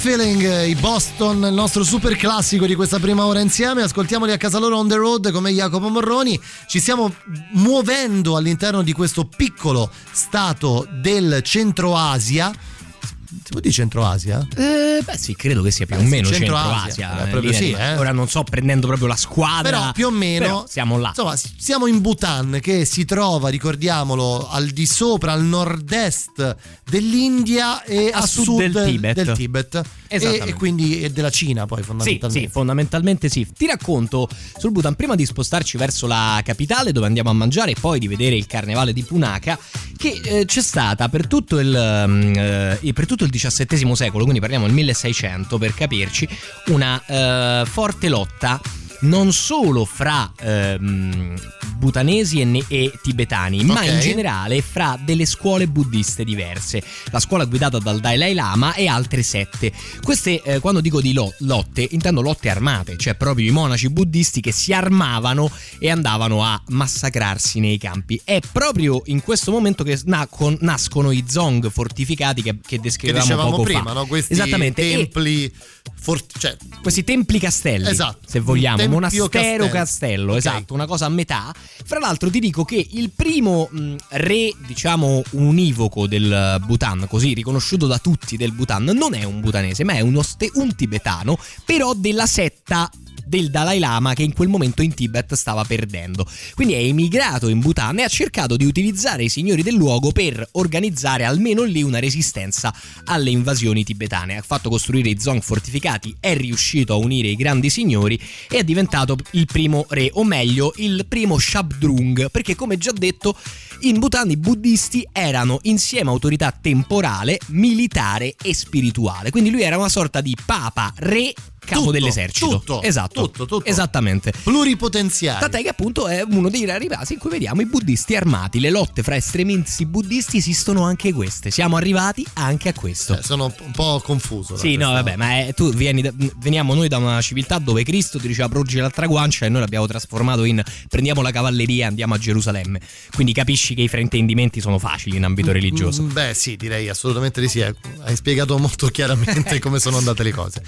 Feeling, eh, i Boston, il nostro super classico di questa prima ora insieme. Ascoltiamoli a casa loro on the road come Jacopo Morroni. Ci stiamo muovendo all'interno di questo piccolo stato del Centro Asia. Si può dire Centro Asia? Eh, beh, sì, credo che sia più Beh, o sì, meno Centro centro Asia, Asia. eh, eh, proprio sì, di- eh. Ora non so prendendo proprio la squadra. Però più o meno però siamo là. Insomma, siamo in Bhutan che si trova, ricordiamolo, al di sopra, al nord-est dell'India e a, A sud del Tibet. del Tibet. E, e quindi e della Cina poi Sì, fondamentalmente. sì, fondamentalmente sì. Ti racconto sul Bhutan, prima di spostarci verso la capitale dove andiamo a mangiare e poi di vedere il carnevale di Punaka, che eh, c'è stata per tutto il, mm, eh, per tutto il XVII secolo, quindi parliamo del 1600 per capirci, una eh, forte lotta non solo fra ehm, butanesi e, e tibetani, ma Ok. in generale fra delle scuole buddiste diverse. La scuola guidata dal Dalai Lama e altre sette. Queste, eh, quando dico di lo- lotte, intendo lotte armate, cioè proprio i monaci buddisti che si armavano e andavano a massacrarsi nei campi. È proprio in questo momento che nacon- nascono i zong fortificati che, che che descrivevamo dicevamo poco prima, fa. no? questi Esattamente. e- templi forti, cioè, questi templi castelli, Esatto, se vogliamo, tempio monastero castello. castello, Ok. esatto, una cosa a metà. Fra l'altro ti dico che il primo mh, re, diciamo, univoco del Bhutan, così riconosciuto da tutti del Bhutan, non è un bhutanese, ma è uno ste- un tibetano, però della setta del Dalai Lama che in quel momento in Tibet stava perdendo. Quindi è emigrato in Bhutan e ha cercato di utilizzare i signori del luogo per organizzare almeno lì una resistenza alle invasioni tibetane. Ha fatto costruire i zong fortificati, è riuscito a unire i grandi signori e è diventato il primo re, o meglio il primo Shabdrung, perché come già detto in Bhutan i buddisti erano insieme autorità temporale, militare e spirituale. Quindi lui era una sorta di papa, re, capo Tutto, dell'esercito. tutto, esatto. tutto, tutto. Esattamente. pluripotenziali. Tant'è che appunto è uno dei rari casi in cui vediamo i buddisti armati. Le lotte fra estremisti buddisti esistono anche queste. Siamo arrivati anche a questo. Eh, sono un po' confuso. Sì, no, vabbè, ma è- tu vieni da- veniamo noi da una civiltà dove Cristo ti diceva proggi l'altra guancia e noi l'abbiamo trasformato in prendiamo la cavalleria e andiamo a Gerusalemme. Quindi capisci che i fraintendimenti sono facili in ambito religioso. Mm, Beh, sì, direi assolutamente di sì. eh. Hai spiegato molto chiaramente come sono andate le cose.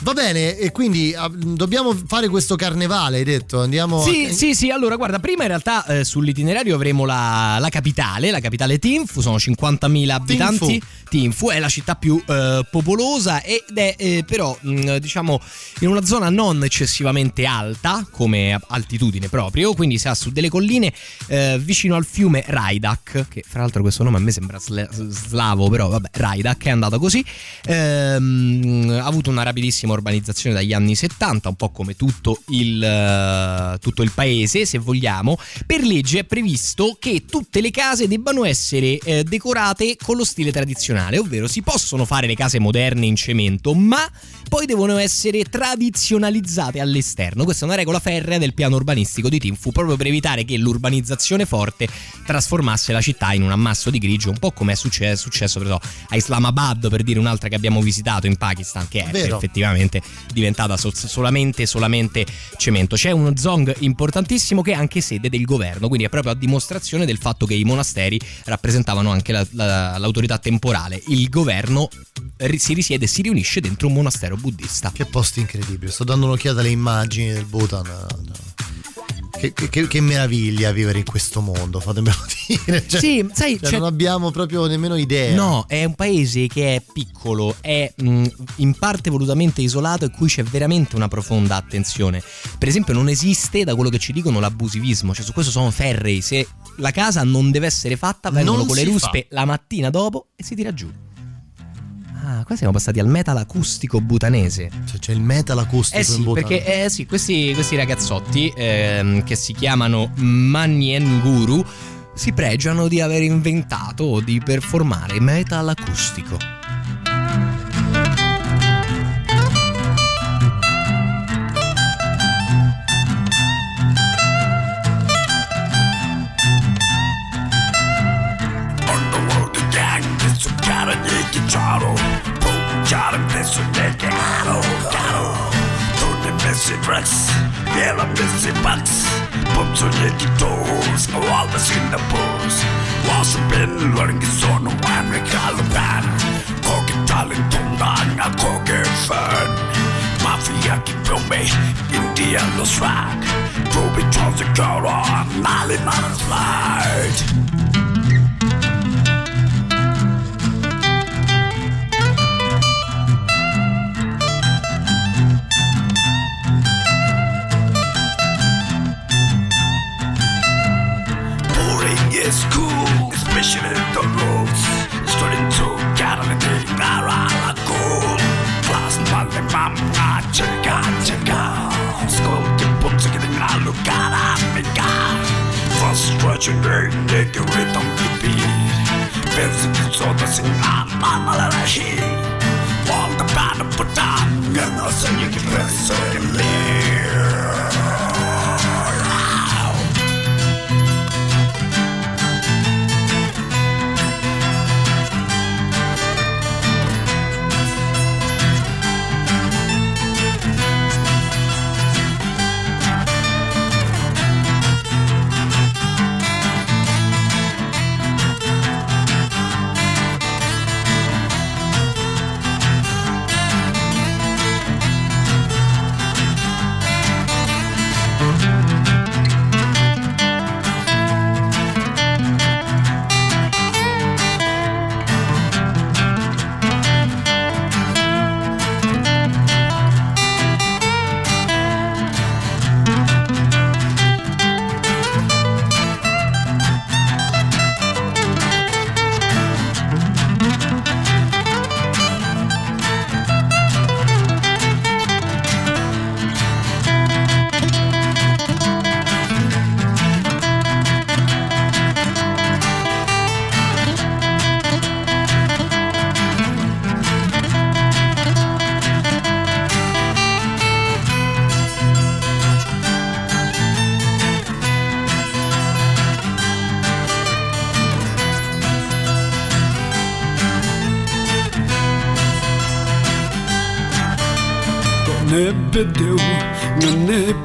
Va bene, e quindi ah, dobbiamo fare questo carnevale, hai detto. Andiamo Sì, a... sì, sì, allora guarda, prima in realtà eh, sull'itinerario avremo la, la capitale, la capitale Tinfu, sono 50.000 abitanti. Tinfu è la città più eh, popolosa ed è eh, però mh, diciamo in una zona non eccessivamente alta come altitudine proprio, quindi si ha su delle colline eh, vicino al fiume Raidak, che fra l'altro questo nome a me sembra sla- slavo, però vabbè, Raidak è andata così. Ehm, ha avuto una rapidissima urbanizzazione dagli anni 70, un po' come tutto il, eh, tutto il paese, se vogliamo. Per legge è previsto che tutte le case debbano essere eh, decorate con lo stile tradizionale, ovvero si possono fare le case moderne in cemento, ma poi devono essere tradizionalizzate all'esterno. Questa è una regola ferrea del piano urbanistico di Tinfu, proprio per evitare che l'urbanizzazione forte trasformasse la città in un ammasso di grigio, un po' come è successo, successo esempio, a Islamabad, per dire un'altra che abbiamo visitato in Pakistan, che è Vero. effettivamente praticamente diventata sol- solamente, solamente cemento. C'è uno zong importantissimo che è anche sede del governo, quindi è proprio a dimostrazione del fatto che i monasteri rappresentavano anche la- la- l'autorità temporale. Il governo si risiede e si riunisce dentro un monastero buddista. Che posti incredibili, sto dando un'occhiata alle immagini del Bhutan. Che, che- che meraviglia vivere in questo mondo, fatemelo dire. Cioè, Sì, sai, cioè, cioè- non abbiamo proprio nemmeno idea. No, è un paese che è piccolo, è mh, in parte volutamente isolato e cui c'è veramente una profonda attenzione. Per esempio non esiste, da quello che ci dicono, l'abusivismo, cioè su questo sono ferrei, se la casa non deve essere fatta vengono Non con le ruspe la mattina dopo e si tira giù. Ah, qua siamo passati al metal acustico butanese. Cioè, c'è il metal acustico Eh sì, in Bhutan. perché eh sì, questi, questi ragazzotti ehm, che si chiamano Manien Guru si pregiano di aver inventato o di performare metal acustico. Di chiaro Puncciare messo nel chiaro Chiaro Torne messi Rex Era messi Bucks Pumps on your toes Always in the booze Was been learning sono Whammy Caliban Kogi talent Tondanga Kogi fan Mafia che bombe India lo swag Ruby Charles the Cara Nali Nali Slide Boring is cool, especially the roads. Starting to catalytic, narala cool. Class male mamma, chica, chica. Skull tipo chicken, alu, cara, mica. Frustration, nigga, rhythm, the beat. Basic soda, sing, la, la, la, la, la, he. All the band of put on, and I say you can rest so you can live.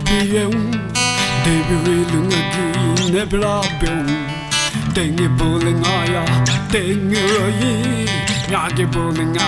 pieu de bi lunga gi ne bra beu deng ye bo le nga ya deng ye yi nga ge bo le nga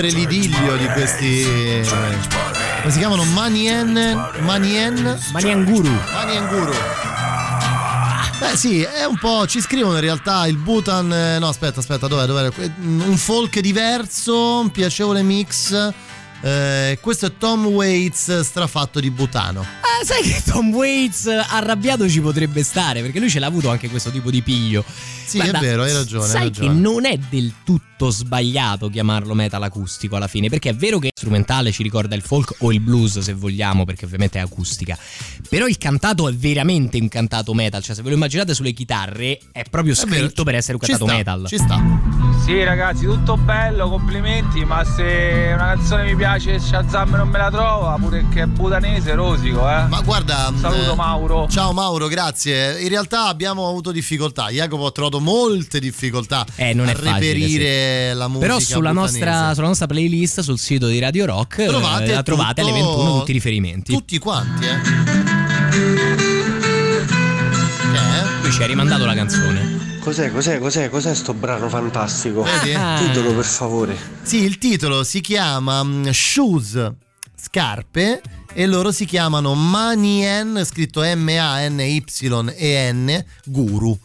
rompere l'idillio di questi. come si chiamano? Manien. Manien. Manianguru. Manianguru. Beh sì, è un po', ci scrivono in realtà il Bhutan, no aspetta aspetta, dov'è, dov'è? Un folk diverso, un piacevole mix, eh, questo è Tom Waits strafatto di butano. Sai che Tom Waits arrabbiato ci potrebbe stare, perché lui ce l'ha avuto anche questo tipo di piglio. Sì, è vero, hai ragione, hai Sai ragione. che non è del tutto sbagliato chiamarlo metal acustico alla fine, perché è vero che strumentale ci ricorda il folk o il blues se vogliamo, perché ovviamente è acustica. Però il cantato è veramente un cantato metal, cioè se ve lo immaginate sulle chitarre è proprio È scritto per essere un ci cantato sta, metal. Ci sta. Sì ragazzi, tutto bello, complimenti, ma se una canzone mi piace Shazam non me la trova, pure che è butanese, rosico, eh. Ma guarda, Saluto eh, Mauro. Ciao Mauro, grazie. In realtà abbiamo avuto difficoltà. Jacopo ha trovato molte difficoltà Eh, non è a facile, reperire la musica. Però sulla nostra, sulla nostra playlist sul sito di Radio Rock eh, Trovate la trovate alle tutto- 21 tutti i riferimenti. Tutti quanti, eh. Lui ci ha rimandato la canzone. Cos'è, cos'è, cos'è, cos'è sto brano fantastico? Vedi? Ah. Titolo per favore. Sì, il titolo si chiama mm, Shoes, scarpe, e loro si chiamano Manien, scritto M-A-N-Y-E-N, Guru.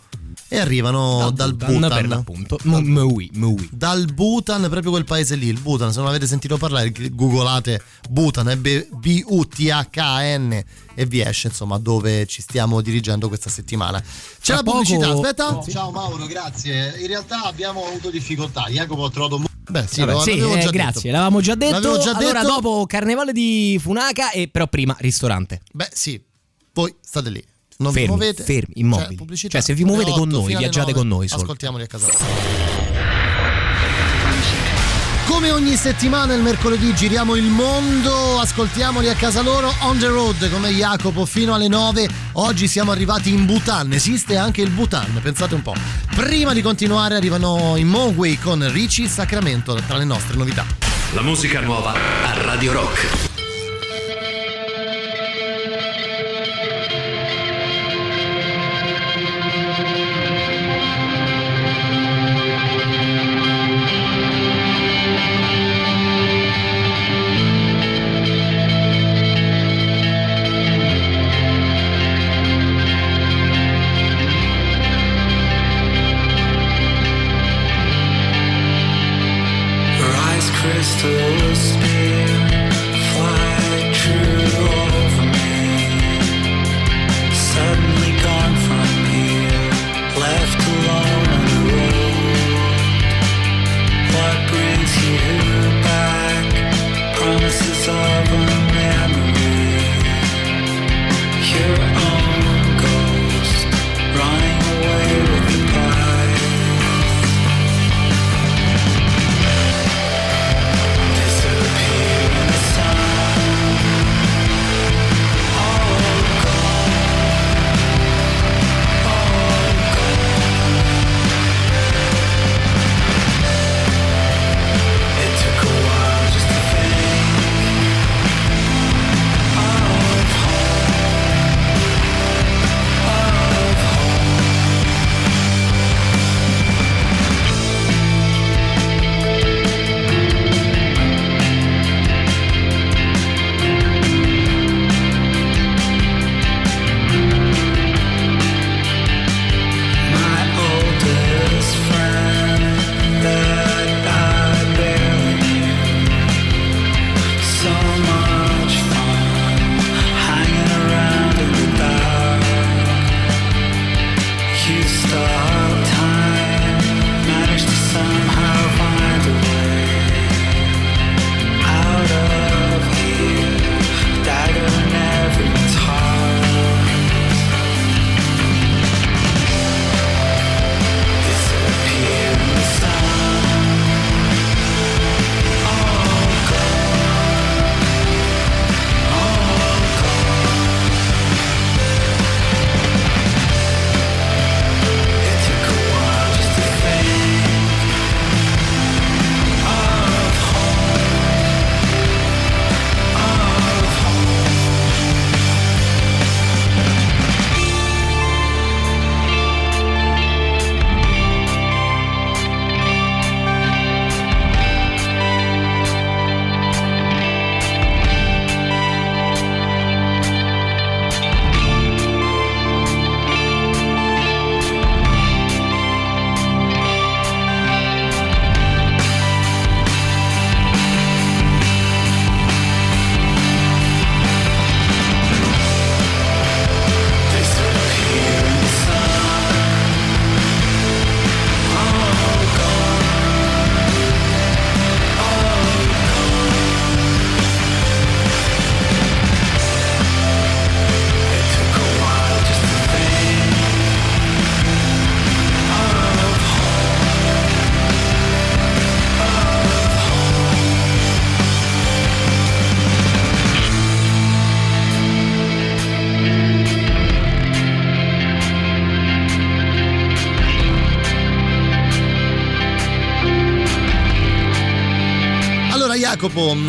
E arrivano dal, Bhutan, Bhutan. per l'appunto. Mu- Mui, Mui. Dal Bhutan, proprio quel paese lì, il Bhutan. Se non avete sentito parlare, googolate Bhutan, è B- B-U-T-H-A-N e vi esce insomma dove ci stiamo dirigendo questa settimana. C'è Tra la pubblicità, poco- aspetta. Sì. Ciao Mauro, grazie. In realtà abbiamo avuto difficoltà. Jacopo ha trovato. Beh, sì, Vabbè, sì, eh, già grazie, detto. l'avevamo già detto. L'avevo già allora, detto. dopo Carnevale di Funaka, e però prima ristorante. Beh, sì, voi state lì. Non Fermi, vi muovete. fermi, immobili. C'è pubblicità. Cioè, se vi muovete Alle con otto, noi, viaggiate nove. con noi solo. Ascoltiamoli a casa. Come ogni settimana il mercoledì giriamo il mondo, ascoltiamoli a casa loro on the road come Jacopo fino alle 9. Oggi siamo arrivati in Bhutan, esiste anche il Bhutan, pensate un po'. Prima di continuare arrivano in Moway con Ricci Sacramento tra le nostre novità. La musica nuova a Radio Rock.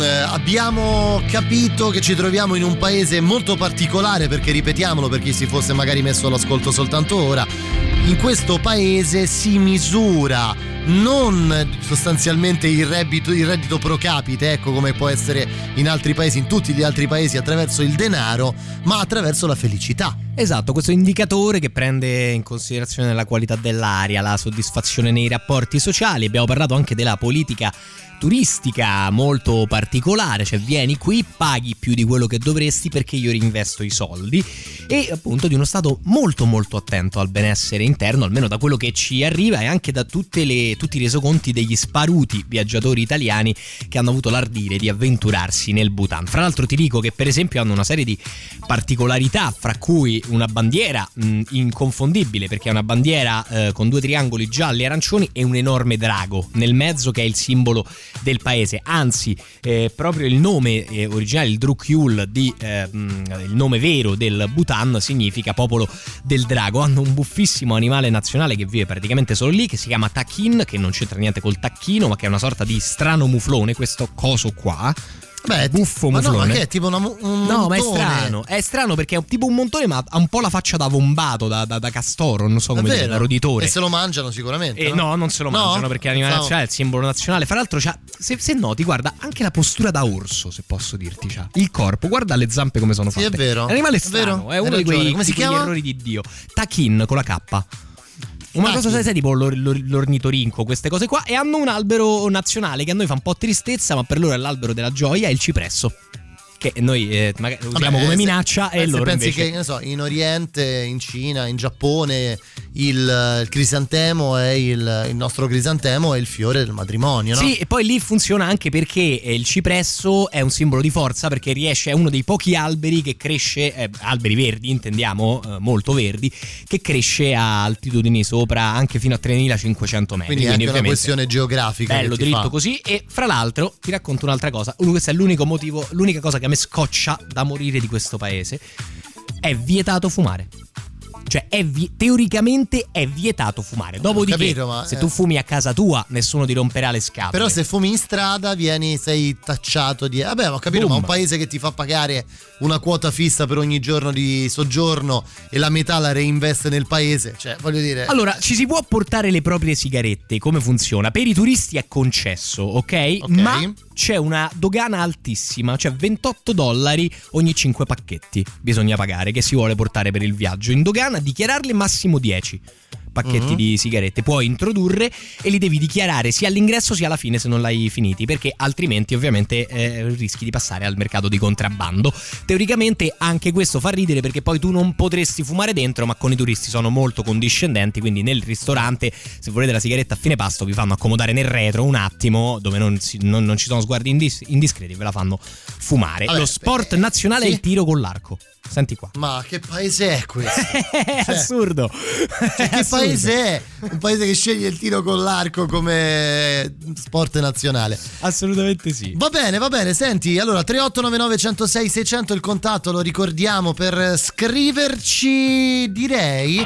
Abbiamo capito che ci troviamo in un paese molto particolare perché ripetiamolo per chi si fosse magari messo all'ascolto soltanto ora, in questo paese si misura non sostanzialmente il reddito, il reddito pro capite, ecco come può essere in altri paesi, in tutti gli altri paesi attraverso il denaro, ma attraverso la felicità. Esatto, questo indicatore che prende in considerazione la qualità dell'aria, la soddisfazione nei rapporti sociali. Abbiamo parlato anche della politica turistica molto particolare, cioè vieni qui, paghi più di quello che dovresti perché io rinvesto i soldi e appunto di uno stato molto molto attento al benessere interno, almeno da quello che ci arriva e anche da le, tutti i resoconti degli sparuti viaggiatori italiani che hanno avuto l'ardire di avventurarsi nel Bhutan. Fra l'altro ti dico che per esempio hanno una serie di particolarità, fra cui una bandiera mh, inconfondibile perché è una bandiera eh, con due triangoli gialli e arancioni e un enorme drago nel mezzo che è il simbolo del paese. Anzi, eh, proprio il nome eh, originale, il Drukyul, di, eh, mh, il nome vero del Bhutan significa popolo del drago. Hanno un buffissimo animale nazionale che vive praticamente solo lì, che si chiama Takin, che non c'entra niente col tacchino, ma che è una sorta di strano muflone, questo coso qua. Beh, buffo ma no, ma che è tipo una, un No, ma è montone? strano. È strano perché è tipo un montone, ma ha un po' la faccia da vombato, da, da- da castoro, non so come dire, da roditore. E se lo mangiano sicuramente. Eh, no, non se lo No? mangiano perché l'animale No. nazionale è il simbolo nazionale. Fra l'altro, se, se noti, guarda anche la postura da orso, se posso dirti. C'ha. Il corpo, guarda le zampe come sono Sì, fatte. è vero. È un animale È strano, vero. è uno Hai di ragione. Come si di quegli errori di Dio. Takin con la K. Una cosa sai, sai, tipo l'or- l'or- l'ornitorinco, queste cose qua. E hanno un albero nazionale che a noi fa un po' tristezza, ma per loro è l'albero della gioia, è il cipresso. Che noi eh, magari usiamo Vabbè, come se- minaccia eh, e se loro pensi invece... che ne so, in Oriente, in Cina, in Giappone il, il crisantemo è il, il nostro crisantemo è il fiore del matrimonio, no? Sì, e poi lì funziona anche perché eh, il cipresso è un simbolo di forza perché riesce, è uno dei pochi alberi che cresce, eh, alberi verdi intendiamo, eh, molto verdi, che cresce a altitudini sopra anche fino a 3500 metri. Quindi è anche una questione geografica. Bello, dritto fa. così. E fra l'altro ti racconto un'altra cosa. Questo è l'unico motivo, l'unica cosa che a me scoccia da morire di questo paese. È vietato fumare. Cioè, è vi- teoricamente è vietato fumare. Dopodiché, capito, ma, se eh. tu fumi a casa tua, nessuno ti romperà le scatole. Però se fumi in strada vieni, sei tacciato di... Vabbè, ho capito, Boom. ma un paese che ti fa pagare una quota fissa per ogni giorno di soggiorno e la metà la reinveste nel paese, cioè voglio dire... Allora, ci si può portare le proprie sigarette, come funziona? Per i turisti è concesso, ok? Ma c'è una dogana altissima, cioè 28 dollari ogni 5 pacchetti bisogna pagare che si vuole portare per il viaggio. In dogana dichiararle massimo 10 pacchetti Mhm. di sigarette puoi introdurre e li devi dichiarare sia all'ingresso sia alla fine se non l'hai finiti perché altrimenti ovviamente eh, rischi di passare al mercato di contrabbando teoricamente anche questo fa ridere perché poi tu non potresti fumare dentro ma con i turisti sono molto condiscendenti quindi nel ristorante se volete la sigaretta a fine pasto vi fanno accomodare nel retro un attimo dove non, si- non- non ci sono sguardi indis- indiscreti ve la fanno fumare Vabbè, lo sport nazionale è sì. il tiro con l'arco senti qua Ma che paese è questo? è assurdo Cioè, che assurdo. paese è? Un paese che sceglie il tiro con l'arco come sport nazionale. Assolutamente sì. Va bene, va bene. Senti, allora 3899 106 600 il contatto, lo ricordiamo per scriverci, direi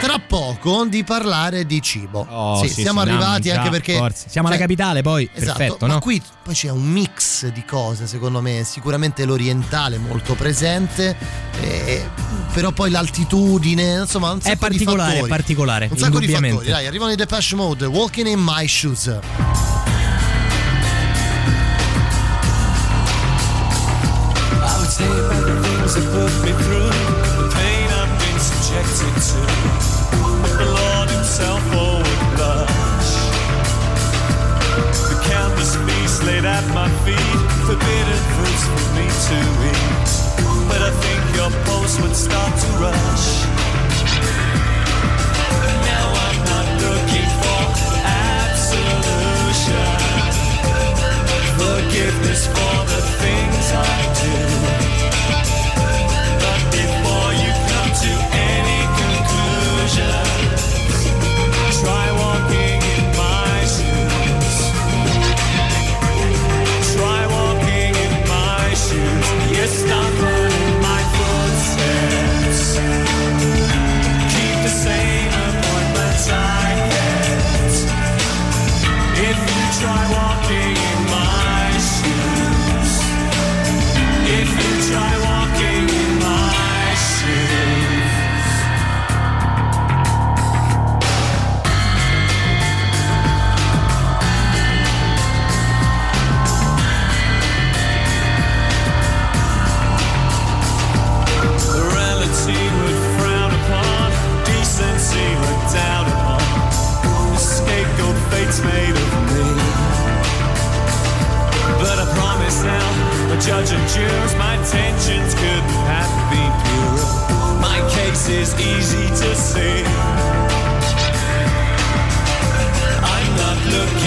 tra poco di parlare di cibo. Oh, sì, sì, siamo sì, no, arrivati già, anche perché forza. Siamo alla cioè, capitale poi, Esatto, perfetto, ma no? qui poi c'è un mix di cose, secondo me, sicuramente l'orientale molto presente, eh, però poi l'altitudine, insomma, un È sacco di particolare, è fattori. particolare, Un sacco di fattori. Dai, arrivano i Depeche Mode, Walking in My Shoes. I would say about the things that put me through, the pain I've been subjected to. But the Lord Himself oh, would blush. The countless feasts laid at my feet, forbidden fruits for me to eat. But I think your pulse would start to rush. Now I'm not looking for absolution forgiveness for the things I do. it's made of me. But I promise now, a judge and jurors, my intentions couldn't have been pure. My case is easy to see. I'm not looking.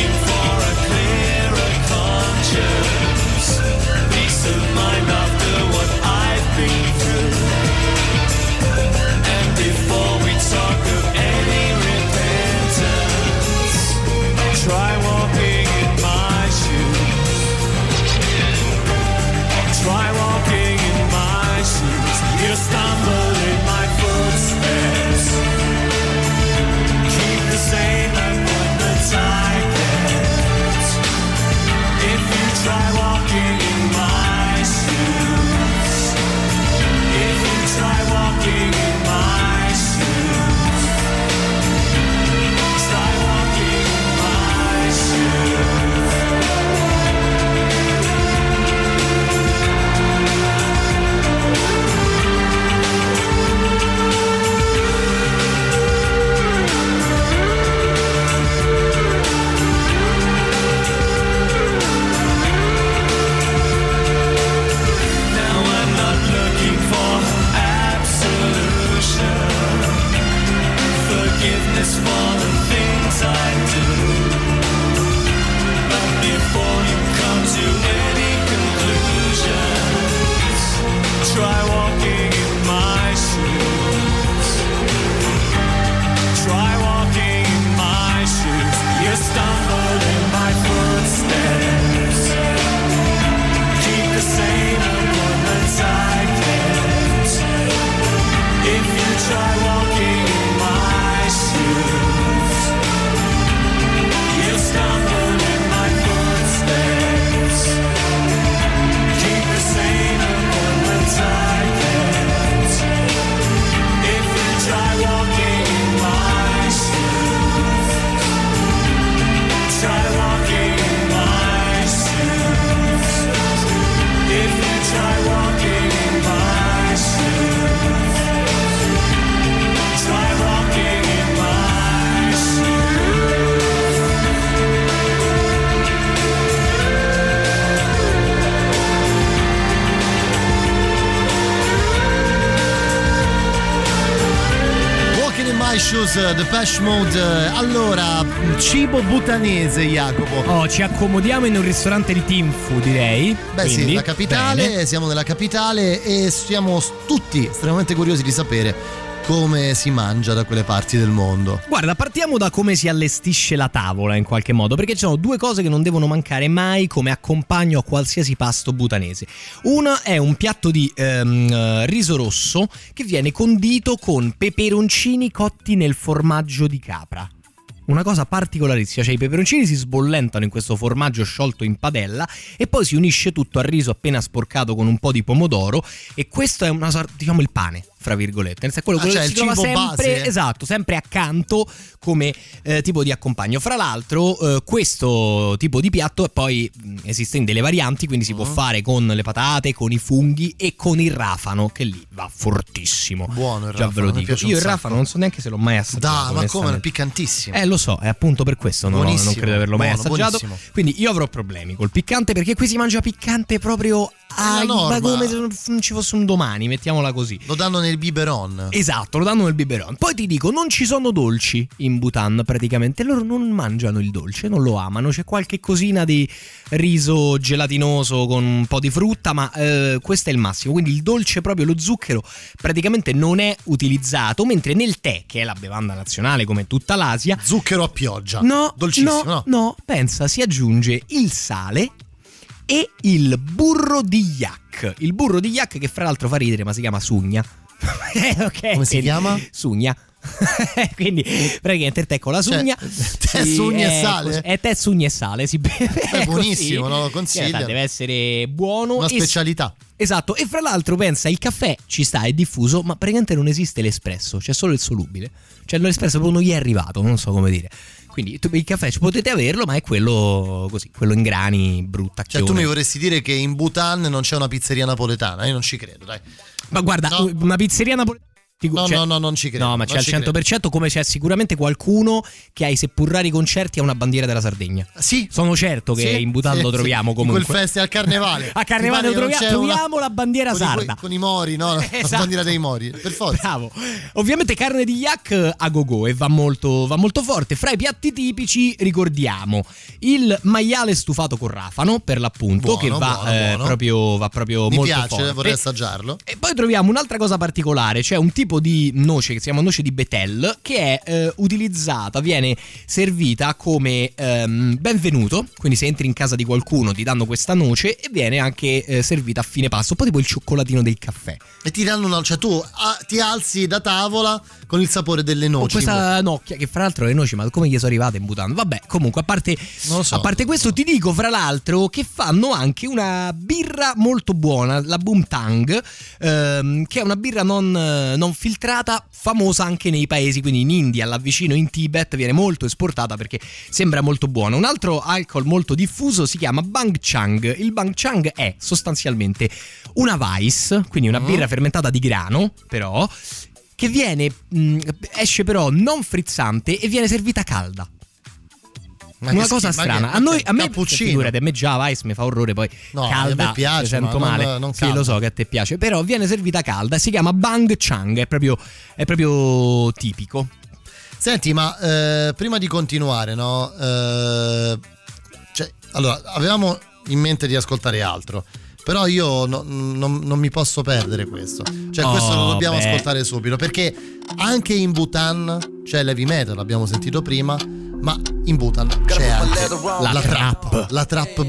Shoes, The Pesh Mode. Allora, cibo butanese, Jacopo. Oh, ci accomodiamo in un ristorante di Tinfu, direi. Beh sì, Quindi, la capitale, bene. siamo nella capitale e siamo tutti estremamente curiosi di sapere come si mangia da quelle parti del mondo. Guarda, partiamo da come si allestisce la tavola in qualche modo, perché ci sono due cose che non devono mancare mai come accompagno a qualsiasi pasto butanese. Una è un piatto di ehm, eh, riso rosso che viene condito con peperoncini cotti nel formaggio di capra. Una cosa particolarissima, cioè i peperoncini si sbollentano in questo formaggio sciolto in padella e poi si unisce tutto al riso appena sporcato con un po' di pomodoro e questo è una sorta, diciamo il pane, fra virgolette, nel senso quello, Ah, quello cioè che si trova sempre, base. esatto, sempre accanto come eh, tipo di accompagno. Fra l'altro eh, questo tipo di piatto poi mh, esiste in delle varianti, quindi si può Mm. fare con le patate, con i funghi e con il rafano che lì va fortissimo. Buono il Già rafano, ve lo dico. Io il sacco. rafano non so neanche se l'ho mai assaggiato. Dai, ma come? È piccantissimo. Eh, lo so, è appunto per questo non, non credo di averlo mai buono, assaggiato. buonissimo. Quindi io avrò problemi col piccante perché qui si mangia piccante proprio a norma. come se non ci fosse un domani, mettiamola così. Lo danno nel biberon. Esatto, lo danno nel biberon. Poi ti dico, non ci sono dolci in Bhutan praticamente. Loro non mangiano il dolce, non lo amano. C'è qualche cosina di riso gelatinoso con un po' di frutta, ma eh, questo è il massimo. Quindi il dolce, proprio lo zucchero, praticamente non è utilizzato. Mentre nel tè, che è la bevanda nazionale come tutta l'Asia, Zucchero a pioggia. No, Dolcissimo, no, no? no, pensa, si aggiunge il sale e il burro di yak. Il burro di yak che fra l'altro fa ridere, ma si chiama sugna. Eh, ok, Come si chiama? Sugna. quindi praticamente tè con la Cioè, sugna tè, si- sugna e è sale? così- è tè sugna e sale si beve È così. buonissimo, no? Lo In consiglio. deve essere buono Una e- specialità. Esatto, e fra l'altro pensa, il caffè ci sta, è diffuso, ma praticamente non esiste l'espresso, c'è solo il solubile. Cioè l'espresso proprio non gli è arrivato, non so come dire. Quindi tu- il caffè ci potete averlo, ma è quello così, quello in grani, brutta. Cioè, tu mi vorresti dire che in Bhutan non c'è una pizzeria napoletana? Io non ci credo, dai. Ma guarda, No. una pizzeria napoletana Figu- No, cioè- no, no, non ci credo. No, ma c'è al ci 100% come c'è sicuramente qualcuno che ai seppur rari concerti ha una bandiera della Sardegna. Sì. Sono certo che Sì, in Bhutan sì, lo sì. troviamo In comunque. quel festival al carnevale. A carnevale lo troviamo, c'è una- troviamo la bandiera con i- sarda. con i mori, no? La Esatto. bandiera dei mori. Per forza. Bravo. Ovviamente carne di yak a go-go e va molto, va molto forte. Fra i piatti tipici ricordiamo il maiale stufato con rafano, per l'appunto, Buono, che va, buono, eh, buono. proprio, va proprio Mi molto piace, forte. vorrei assaggiarlo. E poi troviamo un'altra cosa particolare, c'è un tipo di noce che si chiama noce di Betel che è eh, utilizzata, viene servita come ehm, benvenuto, quindi se entri in casa di qualcuno ti danno questa noce e viene anche eh, servita a fine pasto, un po' tipo il cioccolatino del caffè. E ti danno una. Cioè, tu ah, ti alzi da tavola con il sapore delle Con noci. questa nocchia, che fra l'altro le noci, ma come gli sono arrivate in Bhutan? Vabbè, comunque, a parte, so. a parte questo, ti dico fra l'altro che fanno anche una birra molto buona, la Boomtang, ehm, che è una birra non, non filtrata, famosa anche nei paesi, quindi in India, là vicino in Tibet, viene molto esportata perché sembra molto buona. Un altro alcol molto diffuso si chiama Bang Chang. Il Bang Chang è sostanzialmente una Weiss, quindi una birra fermentata di grano, però che viene mh, esce però non frizzante e viene servita calda. Ma Una cosa schifo, ma strana. A noi, a me, figurati, a me già Weiss mi fa orrore, poi No, calda, a me piace, mi sento ma non- male. non sì, lo so che a te piace, però viene servita calda, si chiama Bang Chang, è proprio, è proprio tipico. Senti, ma eh, prima di continuare, no? Eh, cioè, allora, avevamo in mente di ascoltare altro. Però io no- non, non mi posso perdere questo. Cioè, Oh, questo lo dobbiamo beh. ascoltare subito. Perché anche in Bhutan c'è l'heavy metal, l'abbiamo sentito prima. Ma in Bhutan c'è anche la, La trap, la trap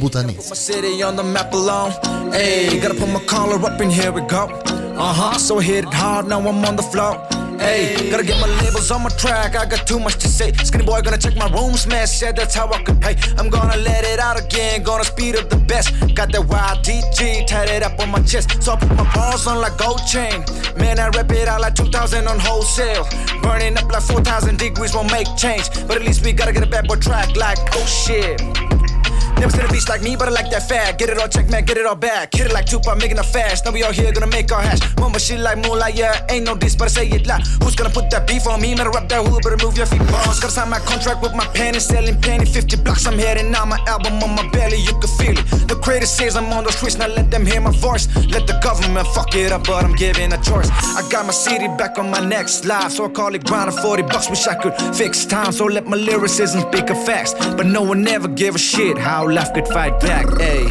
alone. Hey, gotta put my collar up and here we go. Huh. So I hit it hard, now I'm on the floor. Hey, gotta get my labels on my track. I got too much to say. Skinny boy gonna check my room, smash. Yeah, that's how I could pay. I'm gonna let it out again, gonna speed up the best. Got that wild TG tatted up on my chest. So I put my balls on like gold chain. Man, I rep it out like 2000 on wholesale. Burning up like 4000 degrees won't make change. But at least we gotta get a bad boy track like, oh shit. Never seen a beast like me, but I like that fat. Get it all check, man, get it all back. Hit it like Tupac, making it fast. Now we all here gonna make our hash. Mama shit like moonlight, yeah. Ain't no diss, but I say it loud. Who's gonna put that beef on me? Man, I rap that hood, better move your feet. Boss, gotta sign my contract with my panties, selling penny 50 blocks. I'm heading out my album on my belly, you can feel it. The creator says I'm on the streets, now let them hear my voice. Let the government fuck it up, but I'm giving a choice. I got my city back on my next live, so I call it grinding 40 bucks. Wish I could fix time, so let my lyricism speak a facts. But no one ever give a shit how life could fight back. Hey.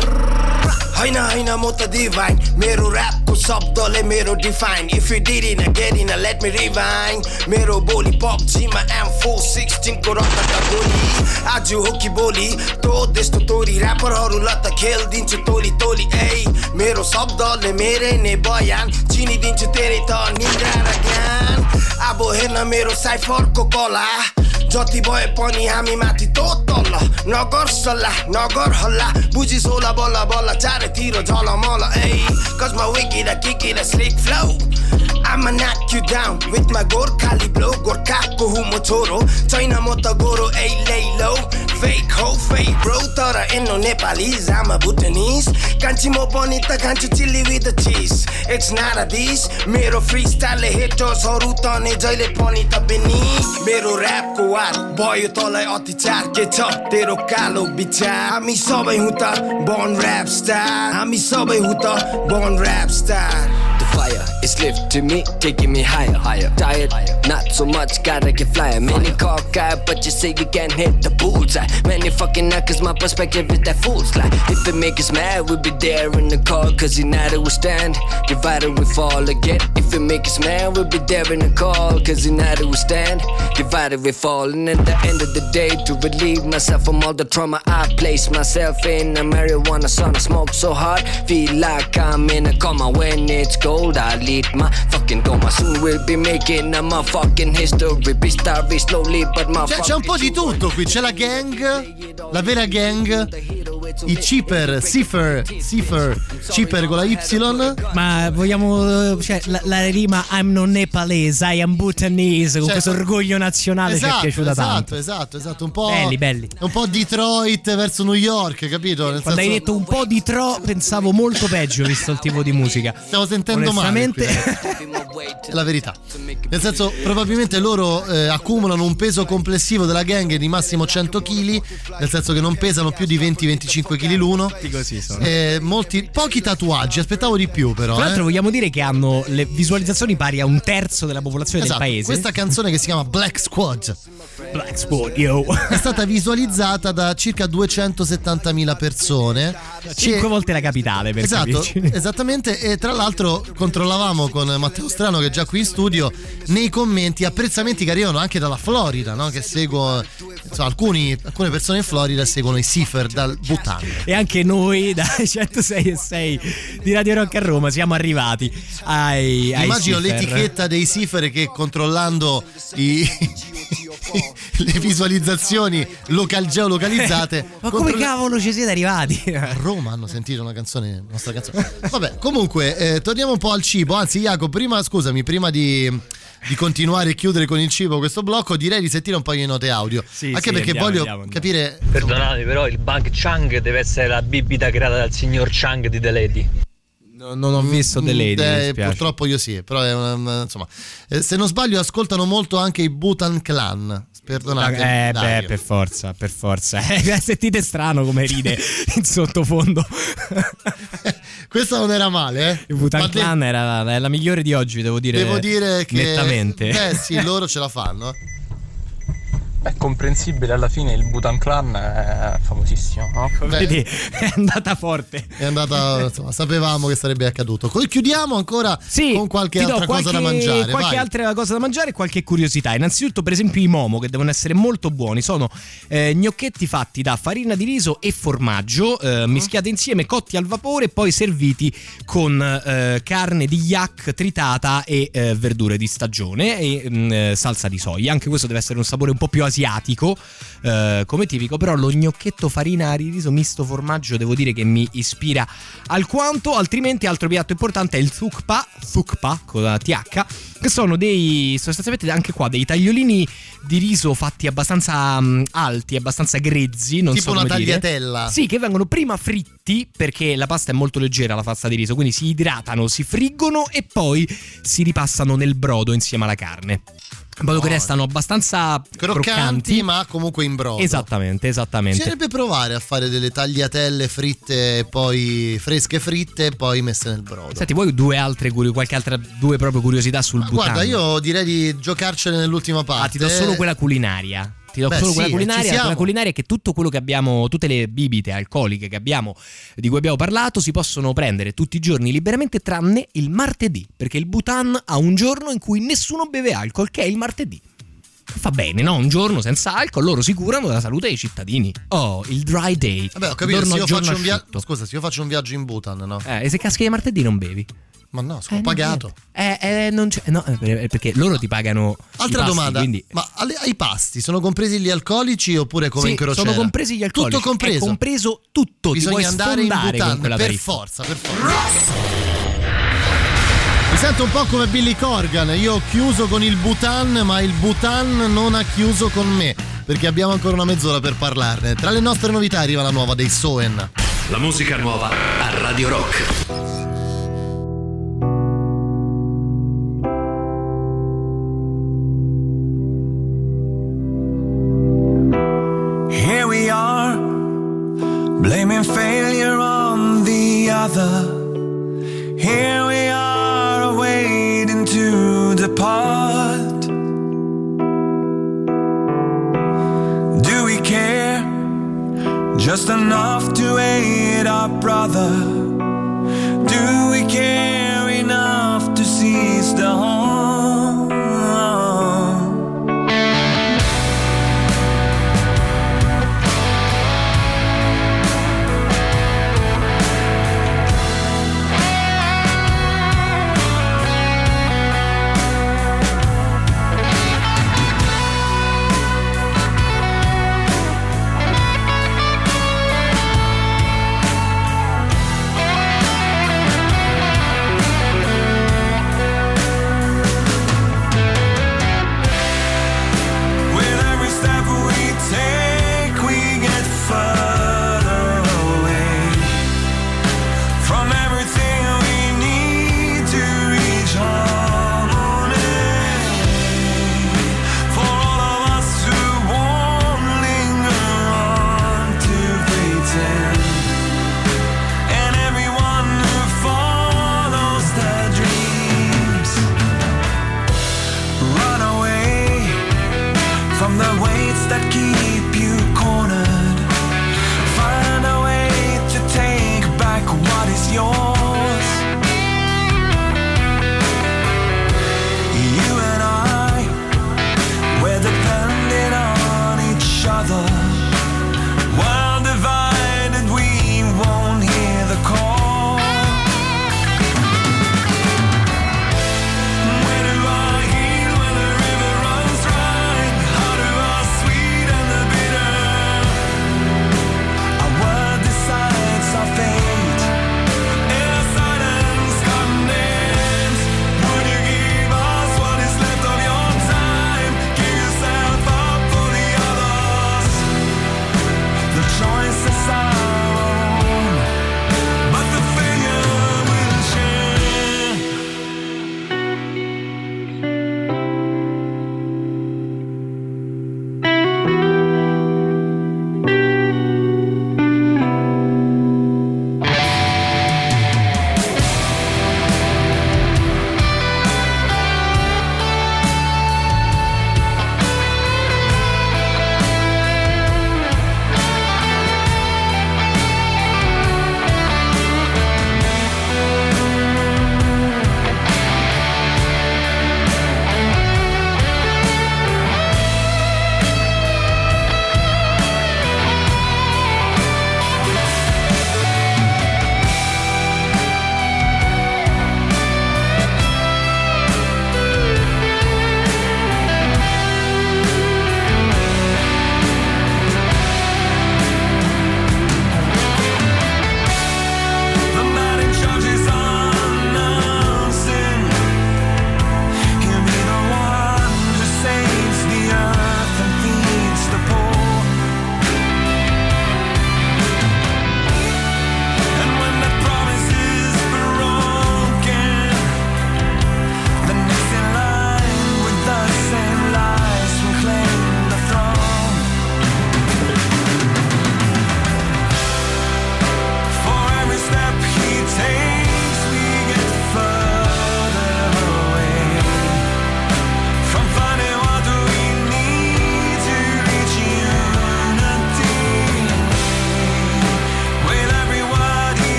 होइन होइन म त divine मेरो ऱ्यापको शब्दले मेरो define if you get in let me refine मेरो बोली पब्जीमा एम फोर सिक्सटिनको रक्तका गोली आज हो कि बोली तो त्यस्तो तोरी ऱ्यापरहरूलाई त खेलिदिन्छु तोली तोली ए मेरो शब्दले मेरै नै बयान चिनिदिन्छु तेरै त निन्द्रा र ज्ञान अब हेर्न मेरो साइफरको कला जति भए पनि हामी माथि तो तल नगर सल्लाह नगर हल्ला। बुझिस होला बल्ल बल्ल चारैतिर झल मल एई कसमा विकेर के के र स्लिक फ्लाउ आमा नाक यु डाउन विथ मा गोर्खाली ब्लो गोर्खाको हु म छोरो। छैन म त गोरो एई लै लौ। फेक हो फेक ब्रो तर एनो नेपाली जामा भुटनिस कान्छी म पनि त खान्छु चिल्ली विथ चिज इट्स नारा दिस मेरो फ्री स्टाइलले हेटोसहरू त नै जहिले पनि त बेनी। मेरो ऱ्यापको वार भयो तँलाई अत्याचार के छ तेरो कालो विचार हामी सबै हुँ त born rap star हामी सबै हुँ त born rap star Is lifting me, taking me higher, higher. Tired, not so much, gotta get flyer. Many cockeyed, but you say you can't hit the bullseye. Uh, many fucking not, cause my perspective is that fool's lie. If it make us mad, we'll be there in the call, cause united we stand, divided we fall again. If it make us mad, we'll be there in the call, cause united we stand, divided we fall. And at the end of the day, to relieve myself from all the trauma I place myself in, a marijuana sun, I smoke so hard, feel like I'm in a coma when it's cold. I lead my fucking coma. Soon we'll be making a motherfucking history. Be slowly, but my Cioè, c'è un po' di tutto qui, c'è la gang, la vera gang i Cheaper, Cipher, Cipher, Cheaper con la Y. Ma vogliamo. Cioè, la, la rima I'm non nepalese, I am Bhutanese, con Cioè, questo orgoglio nazionale ci è Esatto, piaciuta esatto, tanto. esatto, esatto, un po', Belli, belli. un po' Detroit verso New York, capito? Nel Quando hai senso- detto un po' di tro, pensavo molto peggio visto il tipo di musica. Stiamo sentendo male. Onestamente, qui, eh. È la verità. Nel senso, probabilmente loro eh, accumulano un peso complessivo della gang di massimo 100 kg, nel senso che non pesano più di 20-25 kg l'uno. così sono. Eh, molti, pochi tatuaggi, aspettavo di più però. Tra l'altro eh. vogliamo dire che hanno le visualizzazioni pari a un terzo della popolazione Esatto, del paese. Questa canzone che si chiama Black Squad Black Squad, yo. è stata visualizzata da circa 270.000 persone. Cinque E- volte la capitale per Esatto, capirci. esattamente. E tra l'altro controllavamo con Matteo Strano, che è già qui in studio, nei commenti apprezzamenti che arrivano anche dalla Florida, no? che seguo. Insomma, alcuni- alcune persone in Florida seguono i Cipher dal Bhutan. E anche noi da 106 e 6 di Radio Rock a Roma siamo arrivati ai, ai Immagino Cipher. l'etichetta dei Cipher che controllando i- le visualizzazioni local geolocalizzate. Ma come controlla- cavolo ci siete arrivati? A Roma hanno sentito una canzone, la nostra canzone. Vabbè, comunque, eh, torniamo un po' al cibo. Anzi, Jacopo, prima, scusami, prima di, di continuare e chiudere con il cibo questo blocco, direi di sentire un paio di note audio. Sì, Anche sì, perché andiamo, voglio andiamo, andiamo. capire. Perdonatemi, però il Bang Chang deve essere la bibita creata dal signor Chang di The Lady. No, non ho visto The Lady. Eh, purtroppo io sì, però è una- insomma, eh, se non sbaglio ascoltano molto anche i Butan Clan. Perdonate. Eh, beh, Dario. per forza, per forza. Eh, sentite strano come ride in sottofondo. Questa non era male, eh. Il Butan Ma Clan era la, la migliore di oggi, devo dire. Devo dire che Nettamente. Beh, sì, loro ce la fanno. È comprensibile, alla fine il Butan Clan è famosissimo, no? Beh, Vedi, è andata forte. È andata, insomma, sapevamo che sarebbe accaduto. Poi chiudiamo ancora con qualche altra cosa da qualche- mangiare. Qualche vai. altra cosa da mangiare e qualche curiosità. Innanzitutto, per esempio, i momo che devono essere molto buoni. Sono eh, gnocchetti fatti da farina di riso e formaggio, eh, mischiati insieme, cotti al vapore e poi serviti con eh, carne di yak tritata e eh, verdure di stagione e mm, eh, salsa di soia. Anche questo deve essere un sapore un po' più asiatico eh, come tipico, però lo gnocchetto farina di riso misto formaggio devo dire che mi ispira alquanto, altrimenti altro piatto importante è il thukpa, thukpa con la TH, che sono dei sostanzialmente anche qua dei tagliolini di riso fatti abbastanza mm, alti, abbastanza grezzi, non Tipo so una come dire. tagliatella. Sì, che vengono prima fritti perché la pasta è molto leggera, la pasta di riso, quindi si idratano, si friggono e poi si ripassano nel brodo insieme alla carne. Modo che restano abbastanza Croccanti, croccanti. ma comunque in brodo. Esattamente, esattamente. Bisognerebbe provare a fare delle tagliatelle fritte, poi fresche fritte poi messe nel brodo. Senti, vuoi due altre curi- qualche altra due proprio curiosità sul Bhutan? Guarda, io direi di giocarcene nell'ultima parte. Ah, ti do solo quella culinaria. Ti do Beh, solo sì, quella ci culinaria. Quella culinaria è che tutto quello che abbiamo, tutte le bibite alcoliche che abbiamo, di cui abbiamo parlato, si possono prendere tutti i giorni liberamente, tranne il martedì. Perché il Bhutan ha un giorno in cui nessuno beve alcol, che è il martedì. Fa bene, no? Un giorno senza alcol, loro si curano della salute dei cittadini. Oh, il dry day. Vabbè, ho capito, Giorno- se io faccio un asciutto. Scusa, se io faccio un viaggio in Bhutan, no? Eh, e se caschi di martedì non bevi? Ma no, sono Eh, pagato. Eh, eh, non c'è. No, eh, perché loro ti pagano. i Altra pasti, domanda, Quindi ma alle- ai pasti sono compresi gli alcolici oppure come Sì, in crociera? sono compresi gli alcolici. Tutto compreso. È compreso tutto. Bisogna andare in Bhutan per forza, per forza. Mi sento un po' come Billy Corgan, io ho chiuso con il Bhutan, ma il Bhutan non ha chiuso con me, perché abbiamo ancora una mezz'ora per parlarne. Tra le nostre novità arriva la nuova dei Soen. La musica nuova a Radio Rock. Blaming failure on the other. Here we are, waiting to depart. Do we care just enough to aid our brother? Do we care enough to seize the home?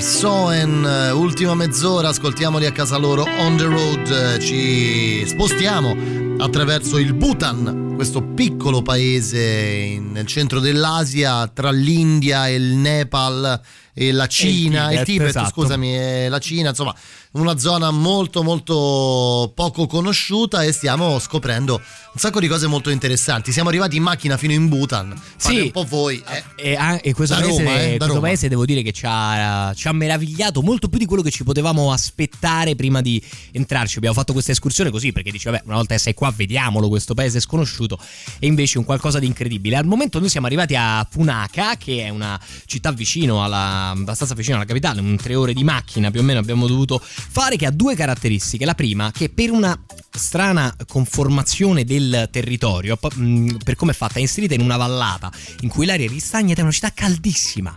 Soen, eh, ultima mezz'ora, ascoltiamoli a casa loro on the road, eh, ci spostiamo attraverso il Bhutan, questo piccolo paese in- nel centro dell'Asia tra l'India e il Nepal e la Cina, Tibet, il Tibet, esatto. scusami, e la Cina, insomma, una zona molto molto poco conosciuta e stiamo scoprendo un sacco di cose molto interessanti. Siamo arrivati in macchina fino in Bhutan. Sì. un po' voi. eh. E, ah, e questo, paese, Roma, eh, questo paese devo dire che ci ha, ci ha meravigliato molto più di quello che ci potevamo aspettare prima di entrarci. Abbiamo fatto questa escursione così perché dice, vabbè, una volta che sei qua, vediamolo questo paese sconosciuto. E invece un qualcosa di incredibile. Al momento noi siamo arrivati a Punaka, che è una città vicino alla, abbastanza vicino alla capitale, un tre ore di macchina più o meno abbiamo dovuto fare, che ha due caratteristiche. La prima, che per una strana conformazione del territorio, per come è fatta, è inserita in una vallata in cui l'aria è ristagna ed è una città caldissima.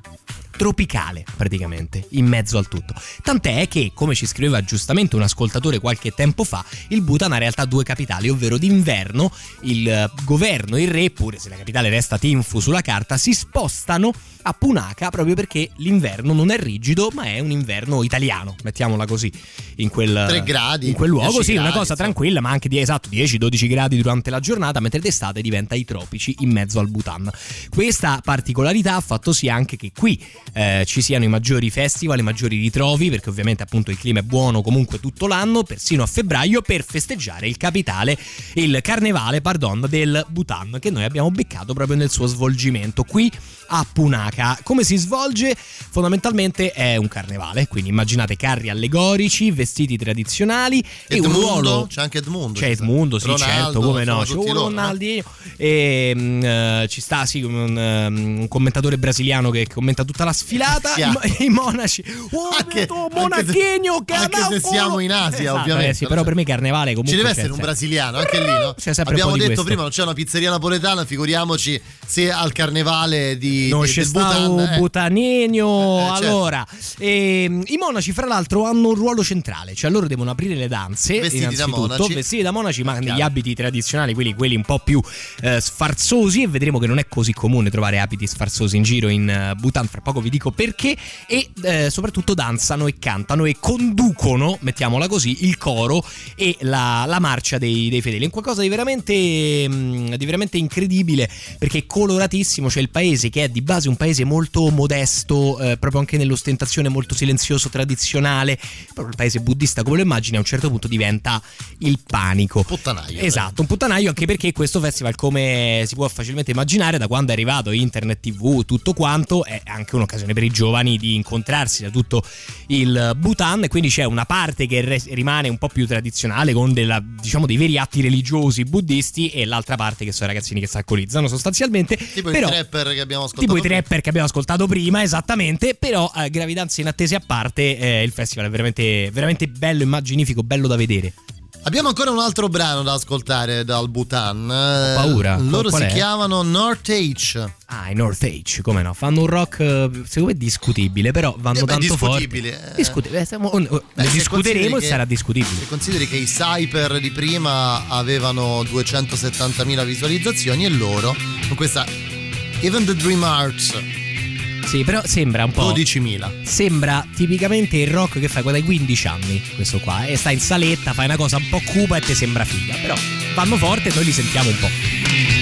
Tropicale praticamente, in mezzo al tutto. Tant'è che, come ci scriveva giustamente un ascoltatore qualche tempo fa, il Bhutan ha in realtà due capitali, ovvero d'inverno il eh, governo il re, pure se la capitale resta Tinfu sulla carta, si spostano a Punaka proprio perché l'inverno non è rigido, ma è un inverno italiano, mettiamola così, in quel, gradi, in quel luogo, 10 sì, una gradi, cosa insomma. tranquilla, ma anche di esatto 10-12 gradi durante la giornata, mentre d'estate diventa i tropici in mezzo al Bhutan. Questa particolarità ha fatto sì anche che qui eh, ci siano i maggiori festival, i maggiori ritrovi, perché ovviamente appunto il clima è buono comunque tutto l'anno, persino a febbraio, per festeggiare il capitale, il carnevale, pardon, del Bhutan, che noi abbiamo beccato proprio nel suo svolgimento qui a Punaka. Come si svolge? Fondamentalmente è un carnevale, quindi immaginate carri allegorici, vestiti tradizionali e un Edmundo, ruolo c'è anche Edmundo. c'è. Edmundo, sì, Ronaldo, certo, come no. C'è un? Ronaldinho. E mm, eh, ci sta, sì, un, um, un commentatore brasiliano che commenta tutta la sfilata. Sì. I, i monaci. Oh, Anche- vedo anche se- monachegno, anche se siamo in Asia, Esatto, ovviamente. eh sì, però per me carnevale comunque Ci deve essere un brasiliano, anche lì, no? Abbiamo detto questo. prima, non c'è una pizzeria napoletana, figuriamoci se al carnevale di, Non c'è un eh. butanegno. Eh, certo. allora, ehm, i monaci, fra l'altro, hanno un ruolo centrale, cioè loro devono aprire le danze. Vestiti da monaci. vestiti da monaci, ma negli abiti tradizionali, quelli, quelli un po' più eh, sfarzosi. E vedremo che non è così comune trovare abiti sfarzosi in giro in eh, Bhutan. Fra poco vi dico perché. E eh, soprattutto danzano e cantano e conducono, mettiamola così, il coro e la, la marcia dei, dei fedeli. È un qualcosa di veramente, mm, di veramente incredibile perché è coloratissimo. C'è il paese che è di base un paese molto modesto, eh, proprio anche nell'ostentazione, molto silenzioso, tradizionale. Proprio il paese buddista, come lo immagini, a un certo punto diventa il panico. Puttanaio. Esatto, un puttanaio anche perché questo festival, come si può facilmente immaginare, da quando è arrivato internet, tv, tutto quanto, è anche un'occasione per i giovani di incontrarsi da tutto il Bhutan. E quindi c'è una parte che re- rimane un po' più tradizionale, con della- diciamo dei veri atti religiosi buddisti, e l'altra parte che sono i ragazzini che si alcolizzano sostanzialmente. Tipo però, i trapper che abbiamo ascoltato. Tipo i prima. trapper che abbiamo ascoltato prima, esattamente. Però, eh, gravidanze inattese a parte, eh, il festival è veramente, veramente bello, immaginifico, bello da vedere. Abbiamo ancora un altro brano da ascoltare dal Bhutan. Ho paura. Loro Qual si è? chiamano North H. Ah, i North Age, come no? Fanno un rock, eh, secondo me, discutibile, però vanno Eh beh, tanto discutibile, forte. eh. Discutibile. eh, discuteremo e sarà discutibile. Se consideri che i Cyper di prima avevano 270.000 visualizzazioni e loro con questa Even the Dream Arts Sì, però sembra un po'. 12.000. Sembra tipicamente il rock che fai quando hai 15 anni, questo qua. E stai in saletta, fai una cosa un po' cupa e ti sembra figa. Però vanno forte e noi li sentiamo un po'.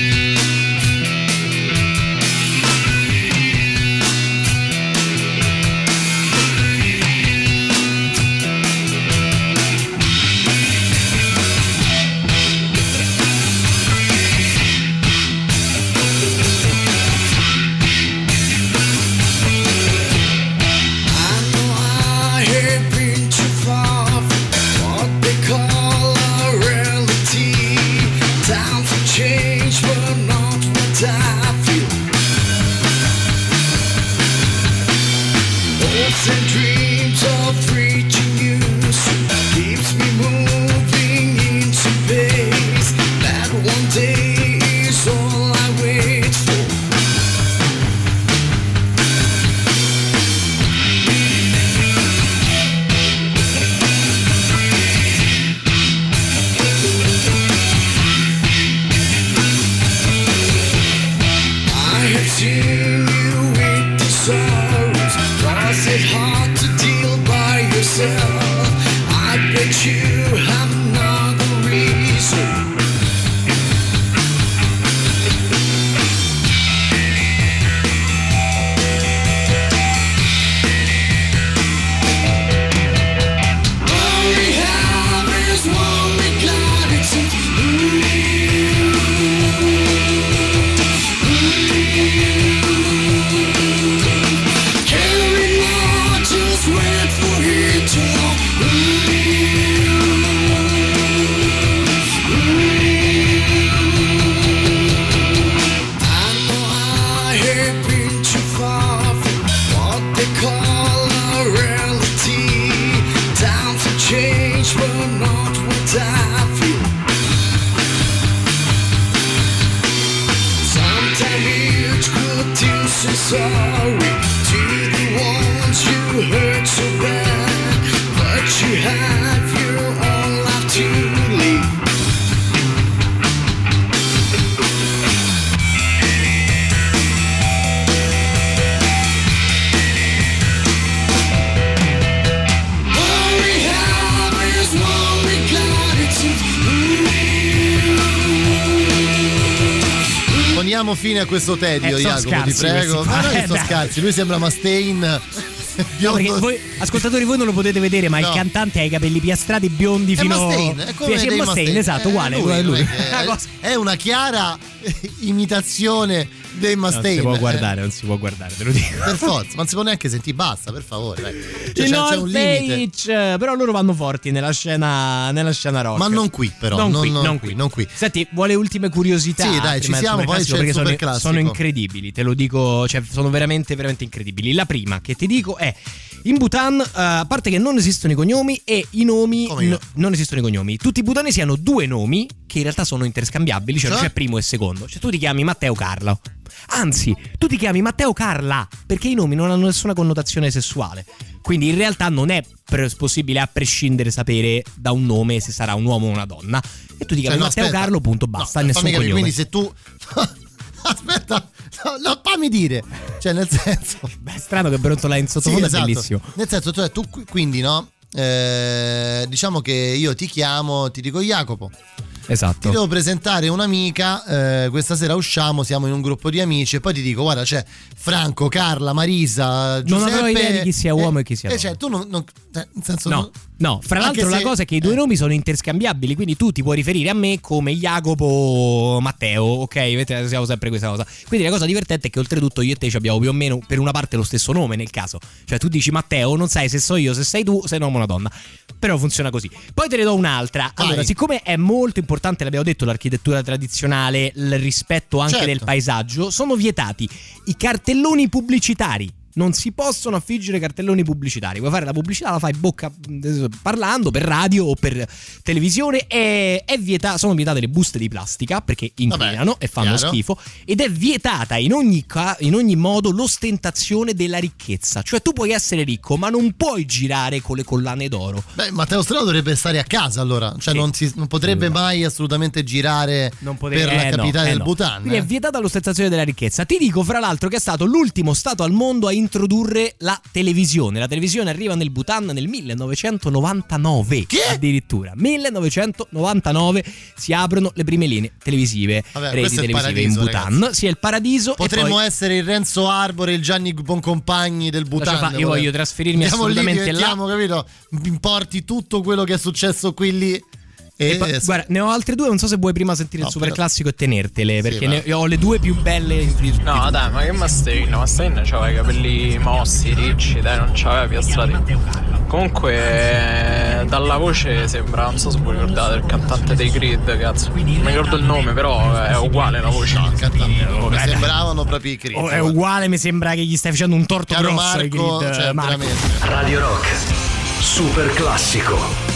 Questo tedio, Eh, sono Jacopo, ti scarsi prego. questi Ma non eh, dai. scarsi, lui sembra Mustaine. No, perché voi, ascoltatori, voi non lo potete vedere, ma No. il cantante ha i capelli piastrati biondi fino Mustaine, è come Sì, Dave Mustaine, Mustaine. esatto, Eh, uguale, lui, a lui. È una chiara imitazione dei Non Mustaine. si può eh. guardare, non si può guardare, te lo dico. Per forza, ma non si può neanche sentire, basta, per favore. Dai. Cioè, c'è, c'è un limite. Face, però loro vanno forti nella scena, nella scena rock. Ma non qui, però. Non, non, qui, non non qui, qui. non qui. Senti, vuole ultime curiosità? Sì, dai, ci siamo, poi c'è perché sono, sono incredibili, te lo dico, cioè sono veramente, veramente incredibili. La prima che ti dico è in Bhutan, eh, a parte che non esistono i cognomi e i nomi no- non esistono i cognomi. Tutti i bhutanesi hanno due nomi che in realtà sono interscambiabili, cioè, non Cioè? c'è primo e secondo. Cioè tu ti chiami Matteo Carlo. Anzi, tu ti chiami Matteo Carla perché i nomi non hanno nessuna connotazione sessuale. Quindi in realtà non è possibile a prescindere sapere da un nome se sarà un uomo o una donna. E tu ti chiami Cioè, no, Matteo aspetta. Carlo, punto, basta, No, nessun fammi capire, cognome. quindi se tu. Aspetta, no, no, fammi dire. Cioè, nel senso. Beh, è strano che brontola in sottofondo Sì, esatto. è bellissimo. Nel senso, tu qui- quindi, no? Eh, diciamo che io ti chiamo, ti dico Jacopo. Ti Esatto. devo presentare un'amica, eh, questa sera usciamo, siamo in un gruppo di amici e poi ti dico, guarda, c'è Franco, Carla, Marisa, Giuseppe. avrò idea di chi sia uomo e chi sia E donna. cioè, tu non... non- cioè, nel senso... No, non- no, fra Anche l'altro la se- cosa è che i due eh. nomi sono interscambiabili, quindi tu ti puoi riferire a me come Jacopo Matteo, ok? Siamo sempre questa cosa. Quindi la cosa divertente è che oltretutto io e te ci abbiamo più o meno per una parte lo stesso nome nel caso. Cioè tu dici Matteo, non sai se so io, se sei tu, sei un uomo o una donna. Però funziona così. Poi te ne do un'altra. Vai. Allora, siccome è molto importante, l'abbiamo detto, l'architettura tradizionale, il rispetto anche Certo. del paesaggio, sono vietati i cartelloni pubblicitari. Non si possono affiggere cartelloni pubblicitari. Vuoi fare la pubblicità, la fai bocca parlando per radio o per televisione. È, è vieta- sono vietate le buste di plastica perché inquinano e fanno chiaro. schifo. Ed è vietata in ogni, ca- in ogni modo l'ostentazione della ricchezza. Cioè, tu puoi essere ricco, ma non puoi girare con le collane d'oro. Beh, Matteo Strano dovrebbe stare a casa allora, cioè Sì. non, si- non potrebbe mai assolutamente girare potevi- per la eh, no, capitale eh, del no. Bhutan. Quindi è eh. vietata l'ostentazione della ricchezza. Ti dico, fra l'altro, che è stato l'ultimo stato al mondo a introdurre la televisione. La televisione arriva nel Bhutan nel 1999. Che? Addirittura. 1999 si aprono le prime linee televisive, Vabbè, reti televisive in paradiso, Bhutan. ragazzi. Sì, è il paradiso. Potremmo poi- essere il Renzo Arbore, il Gianni Boncompagni del Bhutan. Fa- io voglio trasferirmi Andiamo assolutamente lì, là. capito? Mi importi tutto quello che è successo qui lì. E, E poi- guarda, ne ho altre due, non so se vuoi prima sentire No, il super classico e tenertele, perché ne ho le due più belle di, di No, dai, ma che Mustaine? Mustaine c'aveva i capelli mossi, ricci, dai, non c'aveva piastrati. Comunque, dalla voce sembra, non so se voi ricordate, il cantante dei Creed, cazzo. Non mi ricordo il nome, però è uguale la voce. Mi sembravano proprio i Creed. Oh, è uguale, mi sembra che gli stai facendo un torto Caro grosso ai Marco, Creed, cioè, Marco. veramente. Radio Rock. Super classico.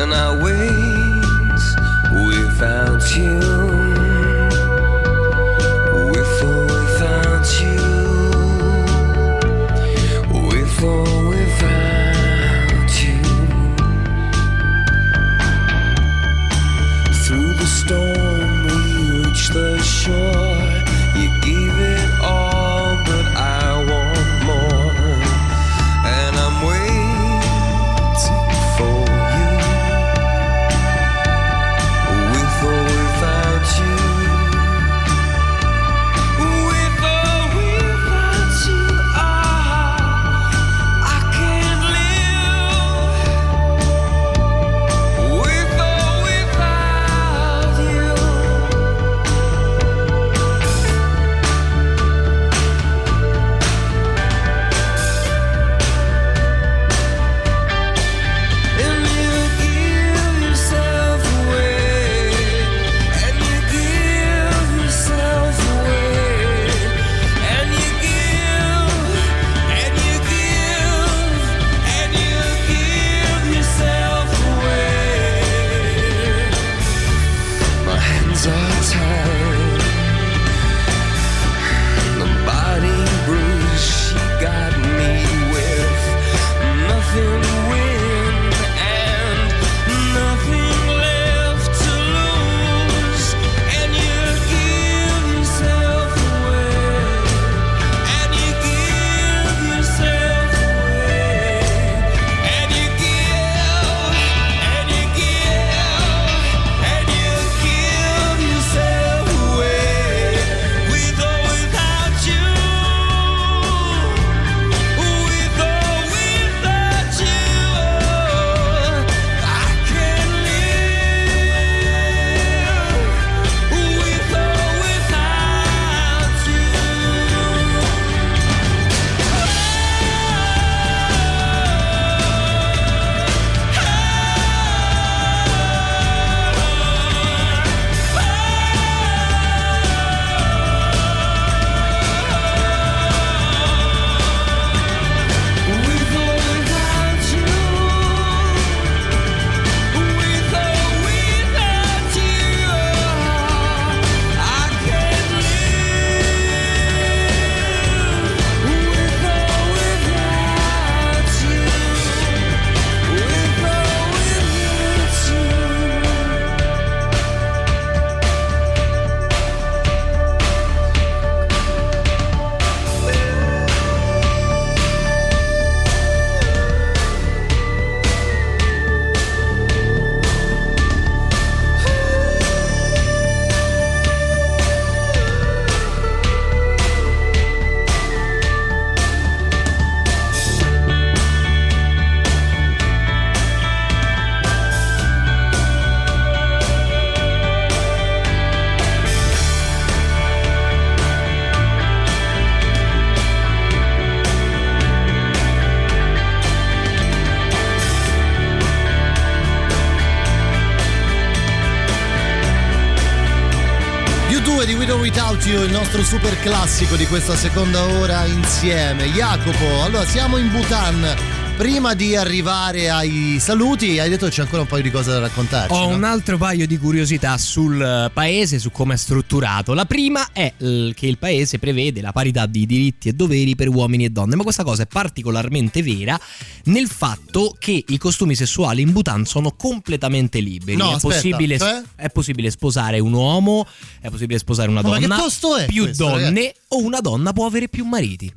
And I wait without you. With or without you. With or without you. Through the storm, You, il nostro super classico di questa seconda ora insieme. Jacopo, allora siamo in Bhutan. Prima di arrivare ai saluti, hai detto che c'è ancora un paio di cose da raccontarci. Ho no? un altro paio di curiosità sul eh, paese, su come è strutturato. La prima è eh, che il paese prevede la parità di diritti e doveri per uomini e donne, ma questa cosa è particolarmente vera nel fatto che i costumi sessuali in Bhutan sono completamente liberi. No, è, aspetta, possibile, cioè? è possibile sposare un uomo, è possibile sposare una Ma che donna, posto è più questo, donne ragazzi? o una donna può avere più mariti.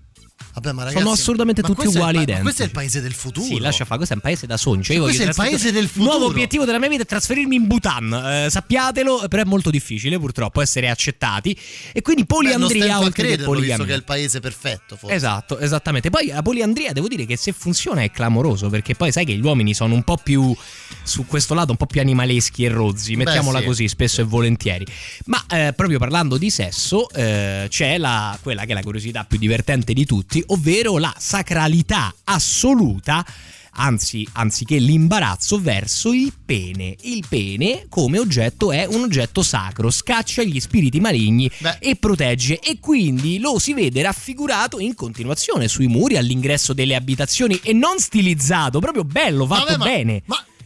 Vabbè, ma ragazzi, Sono assolutamente tutti uguali pa- identici. ma questo è il paese del futuro. Sì, lascia fare, questo è un paese da sogno. Cioè io Questo è il paese del Il nuovo futuro. obiettivo della mia vita è trasferirmi in Bhutan. Eh, sappiatelo, però è molto difficile purtroppo essere accettati. E quindi Beh, poliandria a oltre che crederlo, visto poligamia. che è il paese perfetto, forse. Esatto, esattamente. Poi la poliandria devo dire che se funziona è clamoroso, perché poi sai che gli uomini sono un po' più su questo lato un po' più animaleschi e rozzi, Beh, mettiamola sì. così, spesso e volentieri. Ma eh, proprio parlando di sesso, eh, c'è la, quella che è la curiosità più divertente di tutti, ovvero la sacralità assoluta anzi, anziché l'imbarazzo verso il pene. Il pene come oggetto è un oggetto sacro, scaccia gli spiriti maligni e protegge e quindi lo si vede raffigurato in continuazione sui muri all'ingresso delle abitazioni e non stilizzato, proprio bello, fatto Vabbè, ma- bene.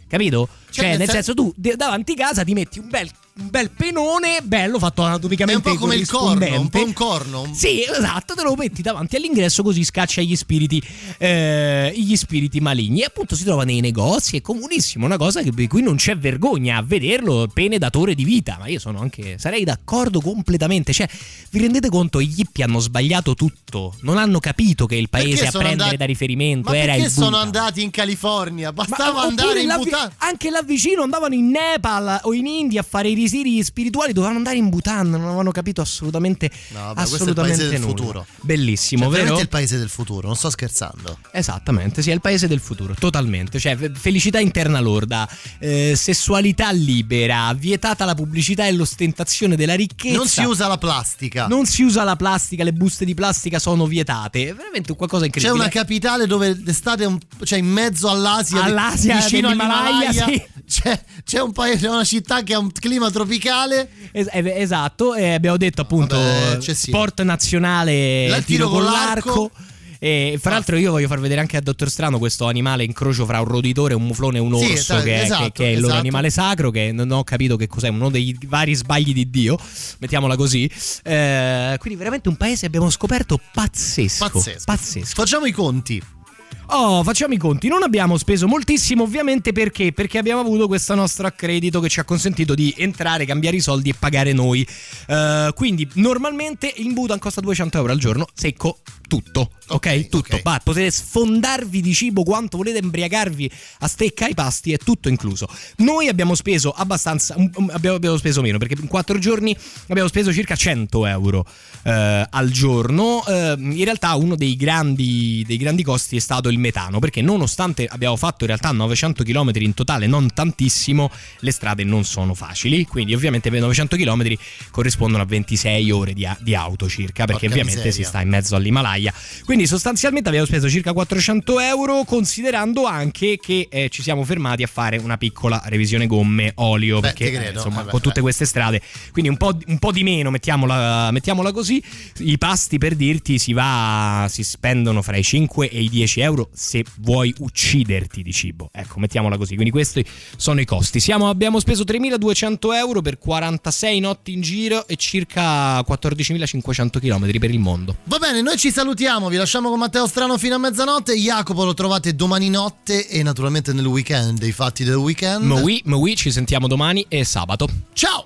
Capito? Cioè, Cioè, nel nel sen- senso, tu davanti casa ti metti un bel, un bel penone bello fatto anatomicamente È un po' come il corno, un po' un corno. Sì, esatto, te lo metti davanti all'ingresso così scaccia gli spiriti, eh, gli spiriti maligni. E appunto si trova nei negozi, è comunissimo, una cosa che, di cui non c'è vergogna a vederlo, pene datore di vita. Ma io sono anche, sarei d'accordo completamente. Cioè, vi rendete conto, gli hippie hanno sbagliato tutto, non hanno capito che il paese Perché a sono prendere andati- da riferimento Ma era perché il sono Bhutan. andati in California? Ma Bastava oppure andare in Bhutan. Anche là vicino andavano in Nepal o in India a fare i risiri spirituali, dovevano andare in Bhutan, non avevano capito assolutamente, No, vabbè, questo è il assolutamente paese del nulla. futuro. Bellissimo, Cioè, vero? veramente il paese del futuro, non sto scherzando. Esattamente, sì, è il paese del futuro, totalmente. Cioè, fe- felicità interna lorda, eh, sessualità libera, vietata la pubblicità e l'ostentazione della ricchezza. Non si usa la plastica. Non si usa la plastica, le buste di plastica sono vietate. È veramente un qualcosa C'è incredibile. una capitale dove l'estate è un- cioè in mezzo all'Asia, All'Asia vicino all'Himalaya, sì. C'è, c'è un paese, una città che ha un clima tropicale. Es- eh, esatto, e abbiamo detto appunto Vabbè, sì. sport nazionale La- tiro, con con l'arco. l'arco. E fra l'altro io voglio far vedere anche a Dottor Strano questo animale incrocio fra un roditore, un muflone e un Sì, orso esatto, che, è, esatto, che- che è il loro esatto. animale sacro che non ho capito che cos'è, uno dei vari sbagli di Dio, mettiamola così. Eh, quindi veramente un paese abbiamo scoperto pazzesco. Pazzesco. pazzesco. Facciamo i conti. Oh, facciamo i conti. Non abbiamo speso moltissimo, ovviamente perché? Perché abbiamo avuto questo nostro accredito che ci ha consentito di entrare, cambiare i soldi e pagare noi. Eh, quindi, normalmente in Bhutan costa 200 euro al giorno, secco tutto. Ok? tutto. Va, potete sfondarvi di cibo quanto volete, embriagarvi a stecca ai pasti, è tutto incluso. Noi abbiamo speso abbastanza, un- un- abbiamo, abbiamo speso meno perché in 4 giorni abbiamo speso circa 100 euro eh, al giorno. Eh, in realtà uno dei grandi, dei grandi costi è stato il metano, perché nonostante abbiamo fatto in realtà 900 km in totale, non tantissimo, le strade non sono facili, quindi ovviamente per 900 km corrispondono a 26 ore di, di auto circa, perché Porca ovviamente miseria. si sta in mezzo all'Himalaya. Quindi sostanzialmente abbiamo speso circa 400 euro, considerando anche che eh, ci siamo fermati a fare una piccola revisione gomme, olio, Beh, perché ti credo, eh, insomma vabbè, con tutte beh. queste strade, quindi un po', un po' di meno, mettiamola, mettiamola così. I pasti per dirti si va, si spendono fra i 5 e i 10 euro se vuoi ucciderti di cibo. Ecco, mettiamola così. Quindi questi sono i costi. Siamo, abbiamo speso 3.200 euro per 46 notti in giro e circa 14.500 km per il mondo. Va bene, noi ci salutiamo, vi lasciamo con Matteo Strano fino a mezzanotte. Jacopo lo trovate domani notte e naturalmente nel weekend, i fatti del weekend. Maui, Maui, ci sentiamo domani e sabato. Ciao!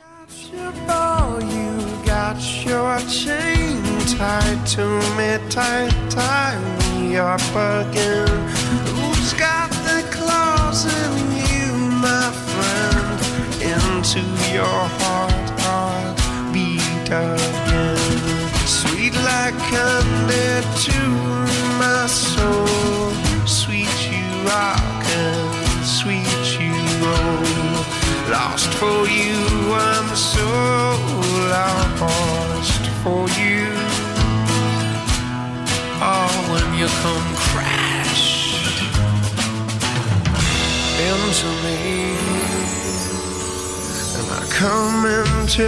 Into your heart, heart beat again. Like candy to my soul. Sweet you rock and sweet you roll. Lost for you, I'm so lost for you. Oh, when you come crash into me, and I come into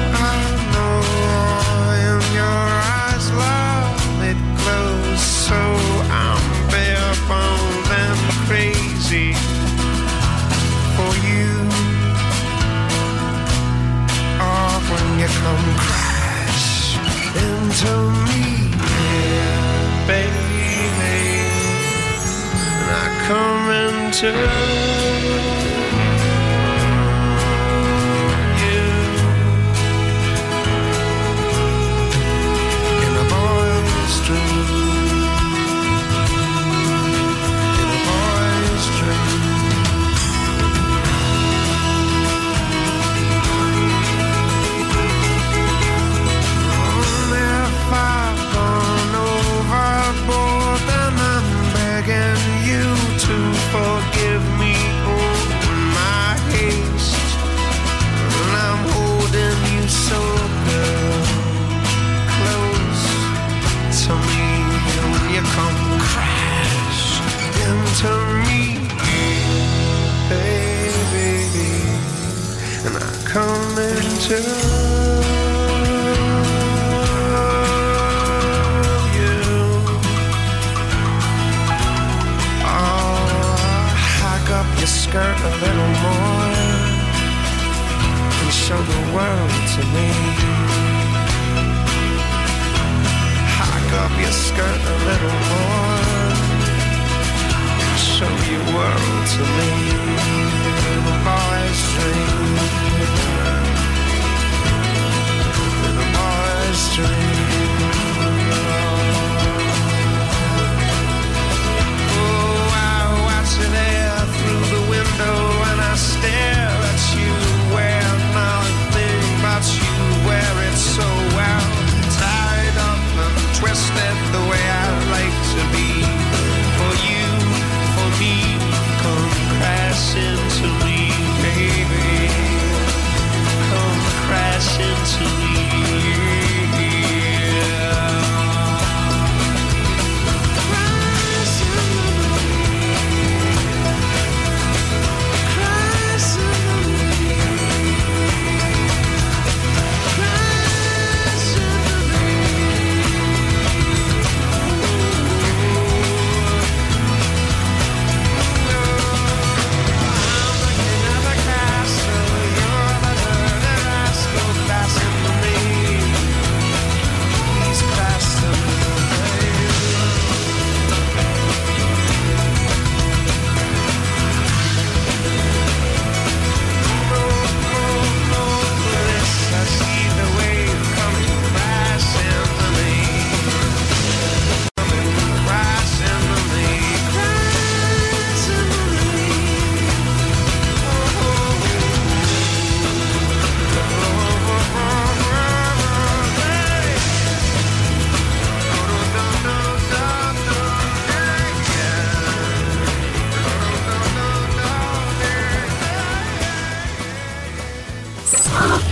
to me, baby. And I come into